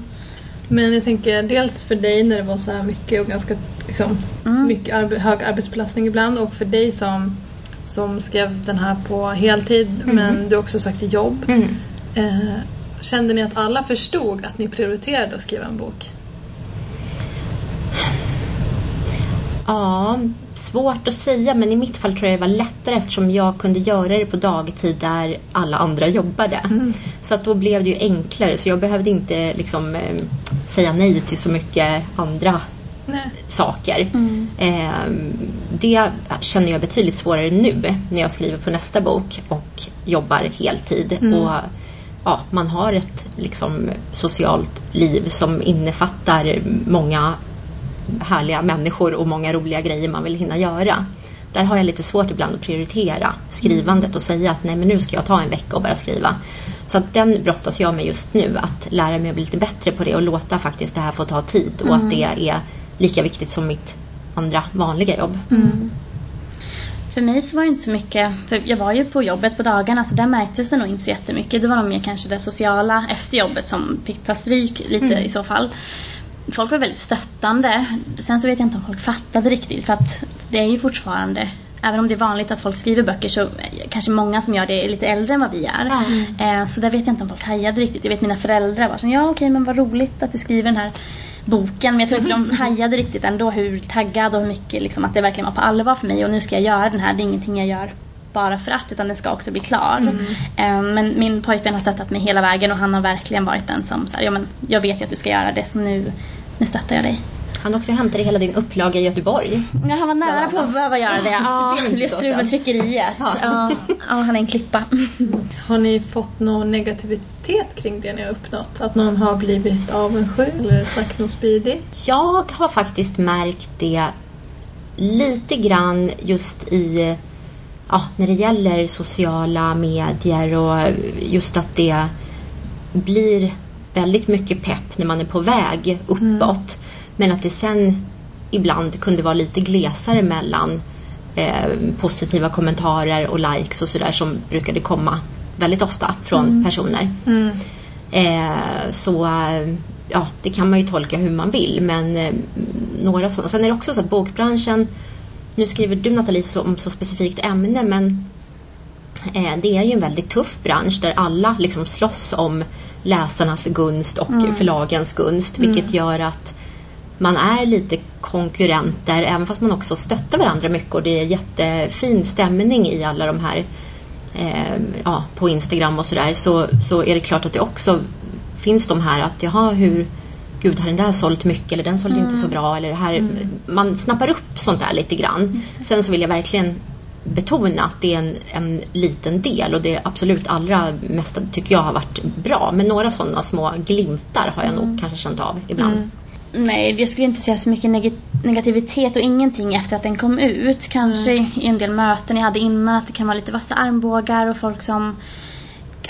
A: Men jag tänker dels för dig när det var så här mycket och ganska liksom,
C: Mm.
A: mycket arbe- hög arbetsbelastning ibland och för dig som, som skrev den här på heltid men du också sökte jobb.
B: Mm.
A: Eh, kände ni att alla förstod att ni prioriterade att skriva en bok?
B: Ja, svårt att säga men i mitt fall tror jag det var lättare eftersom jag kunde göra det på dagtid där alla andra jobbade. Så att då blev det ju enklare så jag behövde inte liksom eh, säga nej till så mycket andra
A: Nej.
B: saker. Eh, det känner jag betydligt svårare nu när jag skriver på nästa bok och jobbar heltid. Och ja, Man har ett liksom, socialt liv som innefattar många härliga människor och många roliga grejer man vill hinna göra. Där har jag lite svårt ibland att prioritera skrivandet och säga att nej men nu ska jag ta en vecka och bara skriva. Så att den brottas jag med just nu, att lära mig att bli lite bättre på det och låta faktiskt det här få ta tid och att det är lika viktigt som mitt andra vanliga jobb.
C: För mig så var det inte så mycket, för jag var ju på jobbet på dagarna så där märktes det nog inte så jättemycket. Det var nog mer kanske det sociala efter jobbet som fick ta stryk lite i så fall. Folk var väldigt stöttande. Sen så vet jag inte om folk fattade riktigt för att det är ju fortfarande Även om det är vanligt att folk skriver böcker så kanske många som gör det är lite äldre än vad vi är. Eh, Så där vet jag inte om folk hajade riktigt. Jag vet mina föräldrar var så ja okej men vad roligt att du skriver den här boken. Men jag tror inte de hajade riktigt ändå hur taggad och hur mycket liksom, att det verkligen var på allvar för mig. Och nu ska jag göra den här. Det är ingenting jag gör bara för att utan den ska också bli klar. Eh, Men min pojkvän har stöttat mig hela vägen och han har verkligen varit den som så här, ja, men jag vet ju att du ska göra det så nu, nu stöttar jag dig.
B: Han åkte och hämtade hela din upplaga i Göteborg.
C: Ja, han var nära på att behöva göra det. Ja,
B: Det blev
C: strul med tryckeriet. Ja. Ja, han är en klippa.
A: Har ni fått någon negativitet kring det ni har uppnått? Att någon har blivit avundsjuk eller sagt något spydigt?
B: Jag har faktiskt märkt det lite grann just i ja, när det gäller sociala medier och just att det blir väldigt mycket pepp när man är på väg uppåt. Men att det sen ibland kunde vara lite glesare mellan eh, positiva kommentarer och likes och sådär som brukade komma väldigt ofta från personer. Eh, så ja, det kan man ju tolka hur man vill. Men eh, några sådana. Sen är det också så att bokbranschen, nu skriver du Nathalie så, om så specifikt ämne men eh, det är ju en väldigt tuff bransch där alla liksom slåss om läsarnas gunst och förlagens gunst. Vilket gör att man är lite konkurrenter även fast man också stöttar varandra mycket och det är jättefin stämning i alla de här eh, ja, på Instagram och sådär så, så är det klart att det också finns de här att jaha hur Gud har den där sålt mycket eller den sålde inte så bra eller det här. Man snappar upp sånt där lite grann. Sen så vill jag verkligen betona att det är en, en liten del och det absolut allra mesta tycker jag har varit bra. Men några sådana små glimtar har jag nog kanske känt av ibland.
C: Nej, jag skulle inte säga så mycket neg- negativitet och ingenting efter att den kom ut. Kanske i en del möten jag hade innan att det kan vara lite vassa armbågar och folk som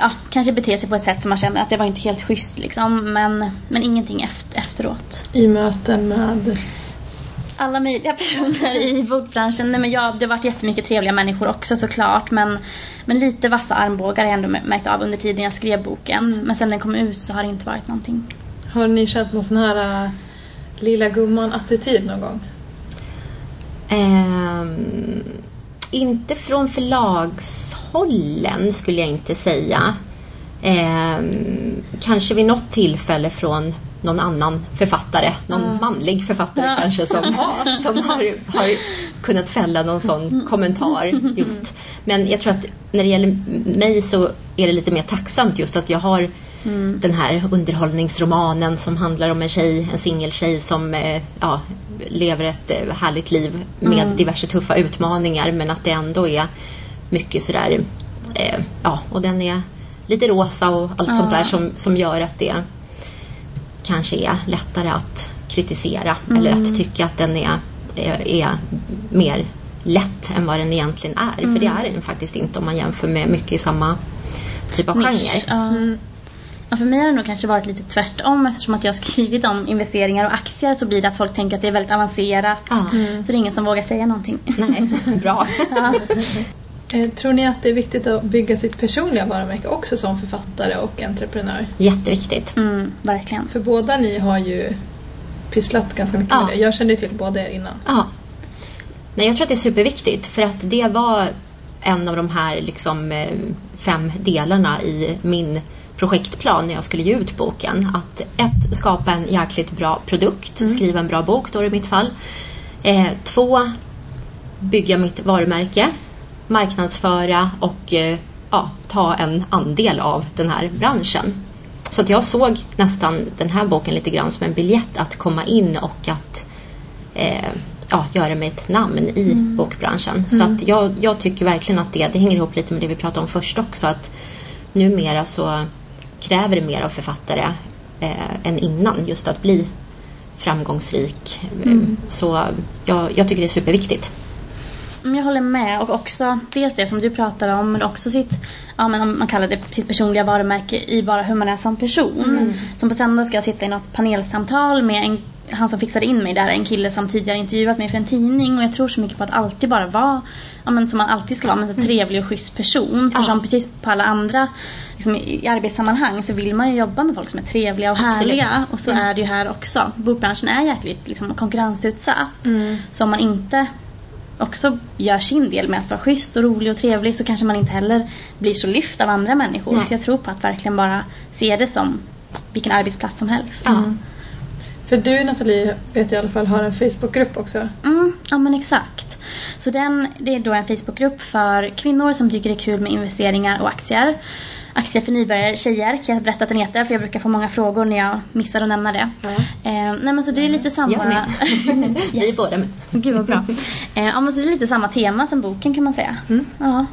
C: ja, kanske beter sig på ett sätt som man känner att det var inte helt schysst liksom. Men, men ingenting efter, efteråt.
A: I möten med...
C: Alla möjliga personer i bokbranschen. Nej, men ja, det har varit jättemycket trevliga människor också såklart. Men, men lite vassa armbågar har jag ändå märkt av under tiden jag skrev boken. Men sen den kom ut så har det inte varit någonting.
A: Har ni känt någon sån här äh, lilla gumman-attityd någon gång?
B: Ehm, inte från förlagshållen skulle jag inte säga. Ehm, kanske vid något tillfälle från någon annan författare, någon manlig författare kanske som, som har, har kunnat fälla någon sån kommentar just. Men jag tror att när det gäller mig så är det lite mer tacksamt just att jag har den här underhållningsromanen som handlar om en tjej, en singeltjej som eh, ja, lever ett eh, härligt liv med diverse tuffa utmaningar men att det ändå är mycket sådär, eh, ja, och den är lite rosa och allt sånt där som, som gör att det kanske är lättare att kritisera eller att tycka att den är, är, är mer lätt än vad den egentligen är. För det är den faktiskt inte om man jämför med mycket i samma typ av genre.
C: Ja. Ja, för mig har det nog kanske varit lite tvärtom eftersom att jag har skrivit om investeringar och aktier så blir det att folk tänker att det är väldigt avancerat.
B: Ja.
C: Så det är ingen som vågar säga någonting.
B: Nej, bra.
A: Eh, Tror ni att det är viktigt att bygga sitt personliga varumärke också som författare och entreprenör?
B: Jätteviktigt.
C: Mm, verkligen.
A: För båda ni har ju pysslat ganska mycket
B: Ja.
A: med det. Jag kände ju till båda er innan.
B: Ja. Nej, jag tror att det är superviktigt för att det var en av de här liksom, eh, fem delarna i min projektplan när jag skulle ge ut boken. Att ett, skapa en jäkligt bra produkt, skriva en bra bok då i mitt fall. Eh, två, bygga mitt varumärke, marknadsföra och eh, ja, ta en andel av den här branschen. Så att jag såg nästan den här boken lite grann som en biljett att komma in och att eh, ja, göra mig ett namn i bokbranschen. Så att jag, jag tycker verkligen att det, det hänger ihop lite med det vi pratade om först också. Att numera så kräver mer av författare eh, än innan just att bli framgångsrik. Eh, Så jag, jag tycker det är superviktigt.
C: Mm, Jag håller med och också dels det som du pratar om men också sitt, ja men om man kallar det sitt personliga varumärke i bara hur man är som person. Som på söndag ska jag sitta i något panelsamtal med en, han som fixade in mig där, en kille som tidigare intervjuat mig för en tidning och jag tror så mycket på att alltid bara vara, ja men som man alltid ska vara, men en trevlig och schysst person. För
B: Ja.
C: som precis på alla andra liksom, i arbetssammanhang så vill man ju jobba med folk som är trevliga och
B: Absolut.
C: härliga och så är det ju här också. Bokbranschen är jäkligt liksom, konkurrensutsatt. Så om man inte också gör sin del med att vara schysst och rolig och trevlig så kanske man inte heller blir så lyft av andra människor.
B: Nej.
C: Så jag tror på att verkligen bara se det som vilken arbetsplats som helst.
B: Ja.
A: För du Nathalie vet jag i alla fall har en Facebookgrupp också.
C: Mm, ja men exakt. Så den, det är då en Facebookgrupp för kvinnor som tycker det är kul med investeringar och aktier. Aktier för nybörjare tjejer kan jag berätta att den heter för jag brukar få många frågor när jag missar att nämna det. Eh, nej men så det är lite samma...
B: Jag med. Vi är
C: Yes.
B: båda med.
C: Gud vad bra. Eh, ja men så det är lite samma tema som boken kan man säga. Ja.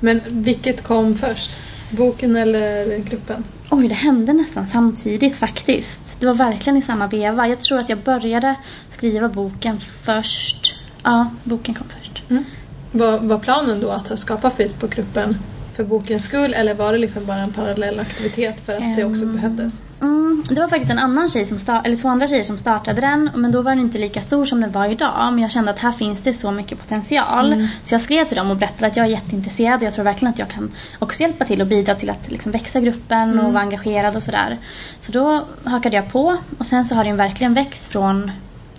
A: Men vilket kom först? Boken eller gruppen?
C: Oj, det hände nästan samtidigt faktiskt. Det var verkligen i samma veva. Jag tror att jag började skriva boken först. Ja, boken kom först.
A: Var, var planen då att skapa Facebookgruppen för bokens skull eller var det liksom bara en parallell aktivitet för att det också behövdes?
C: Mm, det var faktiskt en annan tjej som start, eller två andra tjejer som startade den. Men då var den inte lika stor som den var idag. Men jag kände att här finns det så mycket potential. Så jag skrev till dem och berättade att jag är jätteintresserad. Och jag tror verkligen att jag kan också hjälpa till och bidra till att liksom växa gruppen och vara engagerad och sådär. Så då hakade jag på. Och sen så har den verkligen växt från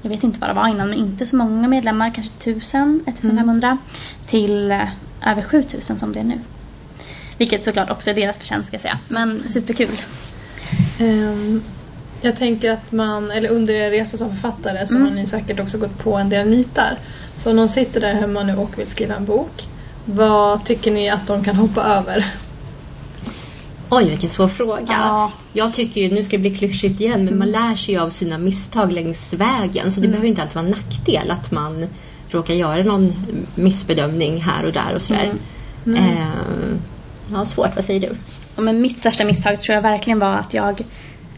C: jag vet inte vad det var innan, men inte så många medlemmar, kanske 1000, 1500, till eh, över 7000 som det är nu. Vilket såklart också är deras förtjänst ska jag säga, men superkul.
A: Ehm, jag tänker att man, eller under er resa som författare så
C: Mm.
A: har ni säkert också gått på en del nitar. Så om någon sitter där hemma nu och vill skriva en bok, vad tycker ni att de kan hoppa över?
B: Oj, vilken svår fråga.
C: Ja.
B: Jag tycker ju, nu ska det bli klyschigt igen, men man lär sig ju av sina misstag längs vägen. Så det behöver ju inte alltid vara en nackdel att man råkar göra någon missbedömning här och där och sådär.
C: Mm.
B: Eh, ja, svårt. Vad säger du?
C: Ja, men mitt största misstag tror jag verkligen var att jag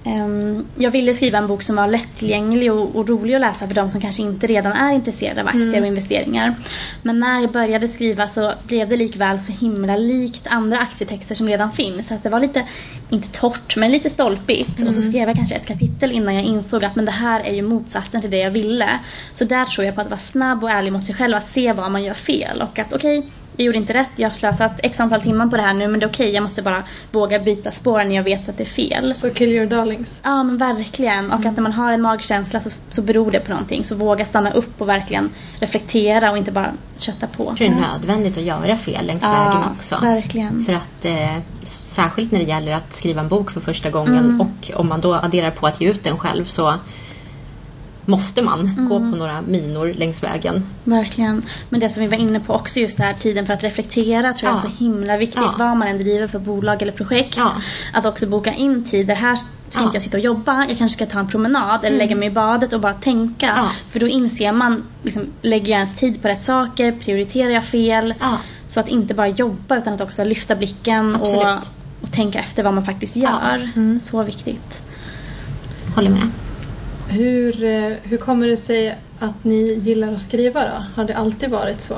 C: ehm, jag ville skriva en bok som var lättillgänglig och, och rolig att läsa för de som kanske inte redan är intresserade av aktier och investeringar. Men när jag började skriva så blev det likväl så himla likt andra aktietexter som redan finns. Så att det var lite, inte torrt, men lite stolpigt. Och så skrev jag kanske ett kapitel innan jag insåg att men det här är ju motsatsen till det jag ville. Så där tror jag på att vara snabb och ärlig mot sig själv, att se vad man gör fel och att okej, jag gjorde inte rätt, jag har slösat x antal timmar på det här nu men det är okej, jag måste bara våga byta spår när jag vet att det är fel.
A: Så kill your darlings.
C: Ja men verkligen. Och att när man har en magkänsla så, så beror det på någonting. Så våga stanna upp och verkligen reflektera och inte bara kötta på.
B: Jag tror det är nödvändigt att göra fel längs vägen också.
C: verkligen.
B: För att eh, särskilt när det gäller att skriva en bok för första gången och om man då adderar på att ge ut den själv så måste man gå på några minor längs vägen.
C: Verkligen. Men det som vi var inne på också just här tiden för att reflektera tror jag
B: Ja.
C: är så himla viktigt.
B: Ja.
C: Vad man än driver för bolag eller projekt.
B: Ja.
C: Att också boka in tider. Här ska.
B: Mm.
C: inte jag sitta och jobba. Jag kanske ska ta en promenad eller lägga mig i badet och bara tänka. För då inser man, liksom, lägger jag ens tid på rätt saker? Prioriterar jag fel? Så att inte bara jobba utan att också lyfta blicken och,
B: Absolut.
C: och tänka efter vad man faktiskt gör. Så viktigt.
B: Håller med.
A: Hur, eh, hur kommer det sig att ni gillar att skriva då? Har det alltid varit så?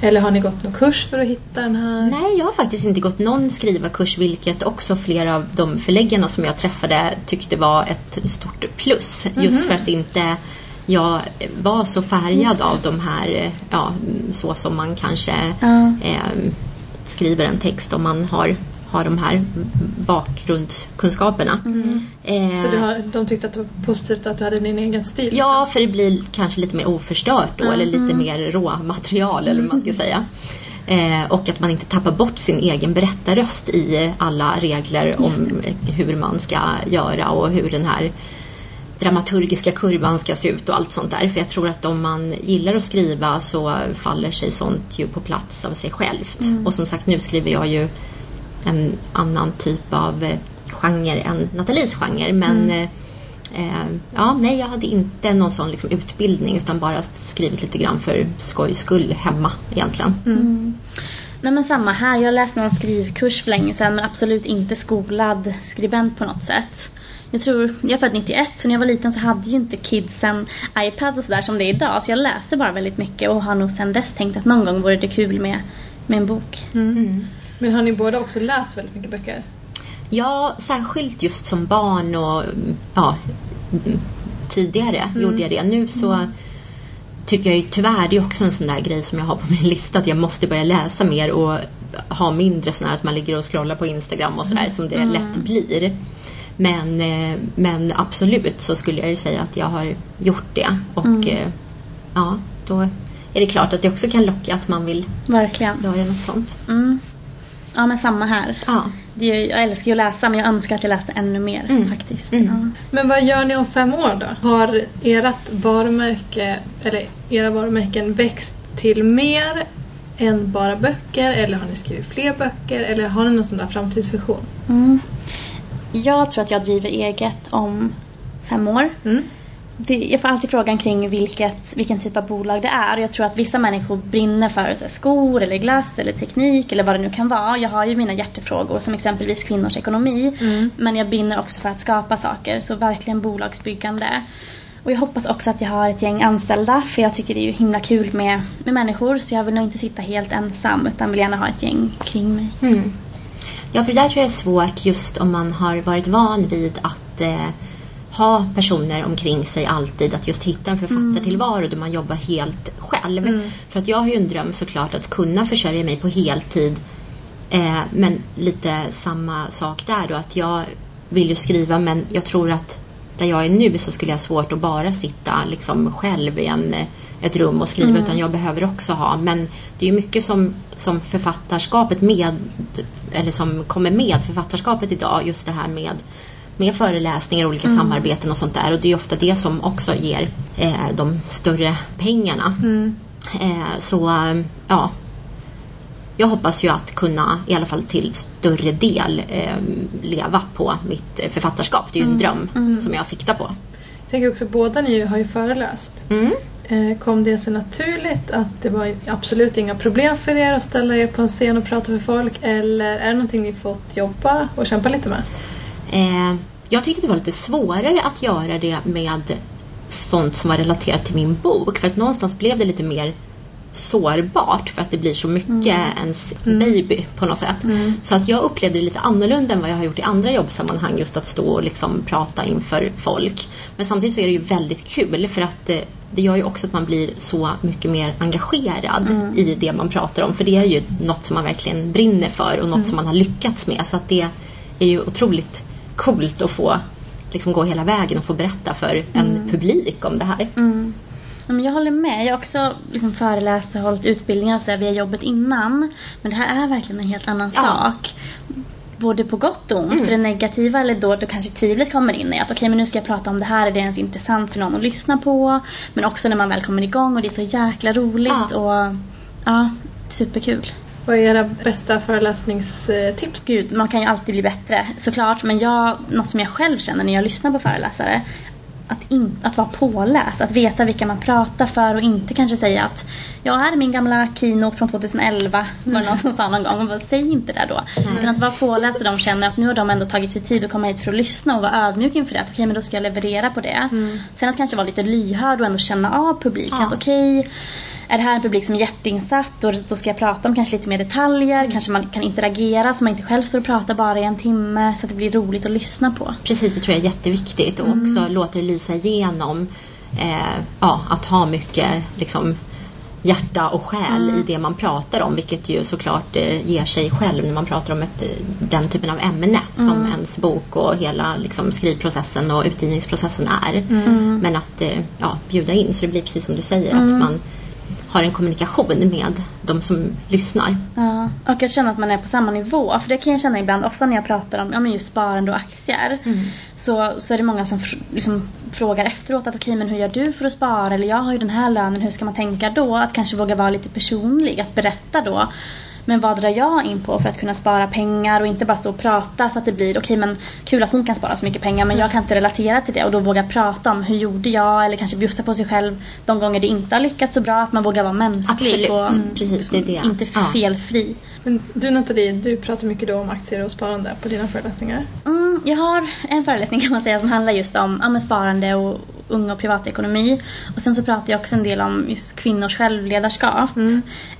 A: Eller har ni gått någon kurs för att hitta den här?
B: Nej, jag har faktiskt inte gått någon skrivarkurs vilket också flera av de förläggarna som jag träffade tyckte var ett stort plus. Just för att inte jag var så färgad av de här, ja, så som man kanske
C: Ja.
B: eh, skriver en text om man har, har de här bakgrundskunskaperna. Eh,
A: Så du har, de tyckte att det var positivt att du hade din egen stil?
B: Ja, för det blir kanske lite mer oförstört då, eller lite mer råmaterial eller vad man ska säga. Eh, och att man inte tappar bort sin egen berättarröst i alla regler om hur man ska göra och hur den här dramaturgiska kurvan ska se ut och allt sånt där. För jag tror att om man gillar att skriva så faller sig sånt ju på plats av sig självt. Och som sagt, nu skriver jag ju en annan typ av eh, genre än Nathalies genre. Men eh, eh, ja, nej, jag hade inte någon sån liksom, utbildning utan bara skrivit lite grann för skojs skull hemma egentligen.
C: Nej men samma här. Jag läste någon skrivkurs för länge sedan men absolut inte skolad skribent på något sätt. Jag tror, jag är född 91 så när jag var liten så hade ju inte kidsen iPads och sådär som det är idag. Så jag läser bara väldigt mycket och har nog sedan dess tänkt att någon gång vore det kul med, med en bok.
A: Men har ni båda också läst väldigt mycket böcker?
B: Ja, särskilt just som barn och mm, ja, mm, tidigare gjorde jag det. Nu så tycker jag ju tyvärr, det är också en sån där grej som jag har på min lista, att jag måste börja läsa mer och ha mindre sån här att man ligger och scrollar på Instagram och sådär som det lätt blir. Men, eh, men absolut så skulle jag ju säga att jag har gjort det. Och eh, ja, då är det klart att det också kan locka att man vill
C: Verkligen.
B: göra något sånt.
C: Mm. Ja men samma här.
B: Ja.
C: Det är, jag älskar ju att läsa men jag önskar att jag läste ännu mer faktiskt. Ja.
A: Men vad gör ni om fem år då? Har ert varumärke, eller era varumärken växt till mer än bara böcker? Eller har ni skrivit fler böcker? Eller har ni någon sån där framtidsvision?
C: Mm. Jag tror att jag driver eget om fem år.
A: Mm.
C: Det, jag får alltid frågan kring vilket, vilken typ av bolag det är. Och Jag tror att vissa människor brinner för här, skor eller glass eller teknik eller vad det nu kan vara. Jag har ju mina hjärtefrågor som exempelvis kvinnors ekonomi. Men jag brinner också för att skapa saker. Så verkligen bolagsbyggande. Och jag hoppas också att jag har ett gäng anställda för jag tycker det är ju himla kul med, med människor. Så jag vill nog inte sitta helt ensam utan vill gärna ha ett gäng kring mig.
B: Mm. Ja, för det där tror jag är svårt just om man har varit van vid att eh, ha personer omkring sig alltid. Att just hitta en författartillvaro där man jobbar helt själv. För att jag har ju en dröm såklart att kunna försörja mig på heltid. Eh, men lite samma sak där då. Att jag vill ju skriva men jag tror att där jag är nu så skulle jag ha svårt att bara sitta liksom själv i en, eh, ett rum och skriva utan jag behöver också ha. Men det är mycket som, som författarskapet med, eller som kommer med författarskapet idag. Just det här med, med föreläsningar, olika samarbeten och sånt där. Och det är ju ofta det som också ger eh, de större pengarna. Eh, så eh, ja, jag hoppas ju att kunna i alla fall till större del eh, leva på mitt eh, författarskap. Det är ju en dröm som jag siktar på.
A: Jag tänker också båda ni har ju föreläst.
B: Mm.
A: Eh, Kom det sig naturligt att det var absolut inga problem för er att ställa er på en scen och prata för folk? Eller är det någonting ni fått jobba och kämpa lite med?
B: Eh, jag tyckte det var lite svårare att göra det med sånt som var relaterat till min bok. För att någonstans blev det lite mer sårbart för att det blir så mycket ens baby på något sätt. Så att jag upplevde det lite annorlunda än vad jag har gjort i andra jobbsammanhang just att stå och liksom prata inför folk. Men samtidigt så är det ju väldigt kul för att det, det gör ju också att man blir så mycket mer engagerad i det man pratar om. För det är ju något som man verkligen brinner för och något som man har lyckats med. Så att det är ju otroligt coolt att få liksom gå hela vägen och få berätta för en publik om det här.
C: Men jag håller med. Jag har också liksom föreläst och hållit utbildningar och via jobbet innan. Men det här är verkligen en helt annan
B: Ja.
C: sak. Både på gott och ont. För det negativa, eller då, då kanske tvivlet kommer in i att okej men nu ska jag prata om det här, är det ens intressant för någon att lyssna på? Men också när man väl kommer igång och det är så jäkla roligt
B: Ja.
C: och ja, superkul.
A: Vad är era bästa föreläsningstips?
C: Gud, man kan ju alltid bli bättre såklart. Men jag, något som jag själv känner när jag lyssnar på föreläsare. Att, in, att vara påläst, att veta vilka man pratar för och inte kanske säga att ja, här är min gamla keynote från 2011. Var det någon som sa någon gång. Och bara, Säg inte det då. Utan att vara påläst och de känner att nu har de ändå tagit sig tid att komma hit för att lyssna och vara ödmjuk inför det. Att okej, men då ska jag leverera på det. Sen att kanske vara lite lyhörd och ändå känna av publiken.
B: Ja.
C: Att okej, är det här en publik som är jätteinsatt och då ska jag prata om kanske lite mer detaljer. Kanske man kan interagera så man inte själv står och pratar bara i en timme så att det blir roligt att lyssna på.
B: Precis, det tror jag är jätteviktigt och också låta det lysa igenom. Eh, ja, att ha mycket liksom, hjärta och själ i det man pratar om vilket ju såklart eh, ger sig själv när man pratar om ett, eh, den typen av ämne som ens bok och hela liksom, skrivprocessen och utgivningsprocessen är. Men att eh, ja, bjuda in så det blir precis som du säger att man har en kommunikation med de som lyssnar.
C: Ja, och att känna att man är på samma nivå. För det kan jag känna ibland, ofta när jag pratar om ja, men just sparande och aktier. Så, så är det många som liksom frågar efteråt att okej men hur gör du för att spara? Eller jag har ju den här lönen, hur ska man tänka då? Att kanske våga vara lite personlig, att berätta då. Men vad drar jag in på för att kunna spara pengar och inte bara stå och prata så att det blir okej men kul att hon kan spara så mycket pengar men jag kan inte relatera till det och då våga prata om hur gjorde jag eller kanske bjussa på sig själv de gånger det inte har lyckats så bra att man vågar vara mänsklig
B: Absolut,
C: och
B: mm, precis, det är det.
C: inte
B: Ja.
C: felfri.
A: Men du Nathalie, du pratar mycket då om aktier och sparande på dina föreläsningar.
C: Mm, jag har en föreläsning kan man säga som handlar just om ja, sparande och unga och privatekonomi. Och sen så pratar jag också en del om just kvinnors självledarskap.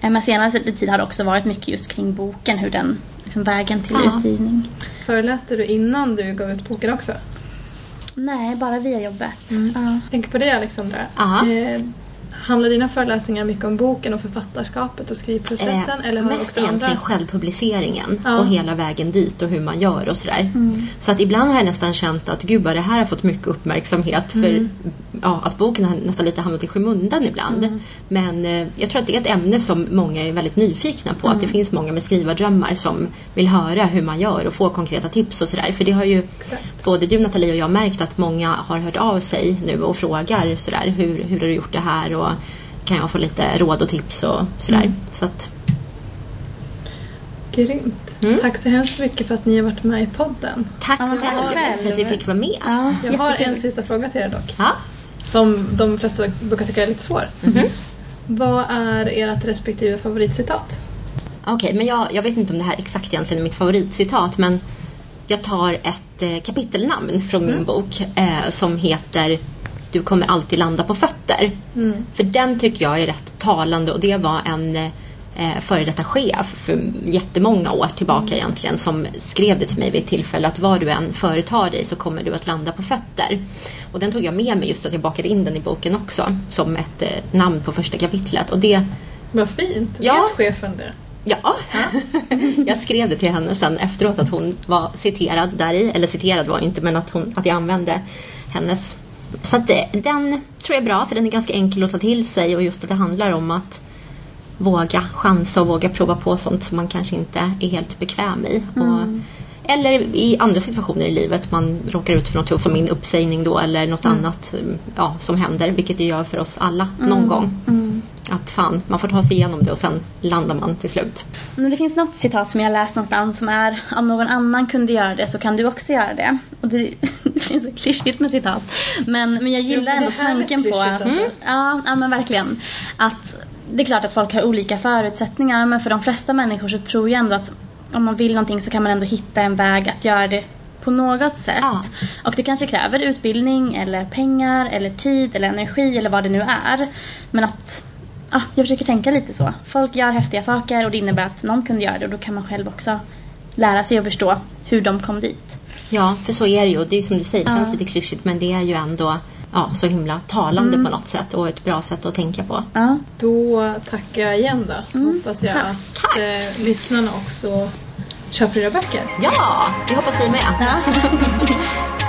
C: Eh, Men senare tid har det också varit mycket just kring boken, hur den, liksom vägen till
B: Ja.
C: utgivning.
A: Föreläste du innan du gav ut boken också?
C: Nej, bara via jobbet. Ja.
A: Jag tänker på dig Alexandra.
B: Ja.
A: Eh, handlar dina föreläsningar mycket om boken och författarskapet och skrivprocessen? eller har
B: mest
A: också
B: egentligen
A: andra?
B: självpubliceringen
A: Ja.
B: och hela vägen dit och hur man gör och sådär. Så att ibland har jag nästan känt att gud vad det här har fått mycket uppmärksamhet för ja, att boken har nästan lite hamnat i skymundan ibland. Men eh, jag tror att det är ett ämne som många är väldigt nyfikna på. Att det finns många med skrivardrömmar som vill höra hur man gör och få konkreta tips och sådär. För det har ju
A: Exakt.
B: både du Nathalie och jag märkt att många har hört av sig nu och frågar sådär hur, hur har du gjort det här och kan jag få lite råd och tips och sådär. Så att,
A: Grymt.
B: Mm.
A: Tack så hemskt mycket för att ni har varit med i podden.
B: tack
C: Ja,
B: själv för att vi fick vara med.
C: Ja,
A: Jag har en sista fråga till er dock.
B: Ja.
A: Som de flesta brukar tycka är lite svår.
B: Mhm.
A: Vad är ert respektive favoritcitat?
B: Okej, men jag, jag vet inte om det här exakt egentligen är mitt favoritcitat men jag tar ett eh, kapitelnamn från min bok eh, som heter Du kommer alltid landa på fötter. För den tycker jag är rätt talande och det var en eh, före detta chef för jättemånga år tillbaka egentligen som skrev det till mig vid ett tillfälle att vad du än företar dig så kommer du att landa på fötter. Och den tog jag med mig just att jag bakade in den i boken också som ett eh, namn på första kapitlet. Och det
A: Vad fint.
B: Ja.
A: Vet chefen det?
B: Ja, jag skrev det till henne sen efteråt att hon var citerad där i. Eller citerad var hon inte, men att, hon, att jag använde hennes. Så att eh, den tror jag är bra, för den är ganska enkel att ta till sig och just att det handlar om att våga chansa och våga prova på sånt som man kanske inte är helt bekväm i. Och, eller i andra situationer i livet, man råkar ut för något som min uppsägning då eller något annat mm, ja, som händer, vilket det gör för oss alla någon gång. Att fan, man får ta sig igenom det och sen landar man till slut.
C: Men det finns något citat som jag läst någonstans som är om någon annan kunde göra det så kan du också göra det. Och det, det är så klyschigt med citat. Men, men jag gillar
A: Jo, men
C: ändå tanken på att...
A: alltså.
C: Ja, ja, men verkligen. Att det är klart att folk har olika förutsättningar men för de flesta människor så tror jag ändå att om man vill någonting så kan man ändå hitta en väg att göra det på något sätt.
B: Ja.
C: Och det kanske kräver utbildning eller pengar eller tid eller energi eller vad det nu är. Men att ja, jag försöker tänka lite så. Folk gör häftiga saker och det innebär att någon kunde göra det och då kan man själv också lära sig och förstå hur de kom dit.
B: Ja, för så är det ju. Det är som du säger, det känns lite klyschigt men det är ju ändå ja, så himla talande på något sätt och ett bra sätt att tänka på.
C: Ja.
A: Då tackar jag igen då. Så hoppas jag
C: tack.
A: att eh, lyssnarna också köper era böcker.
B: Ja, det hoppas vi med.
C: Ja.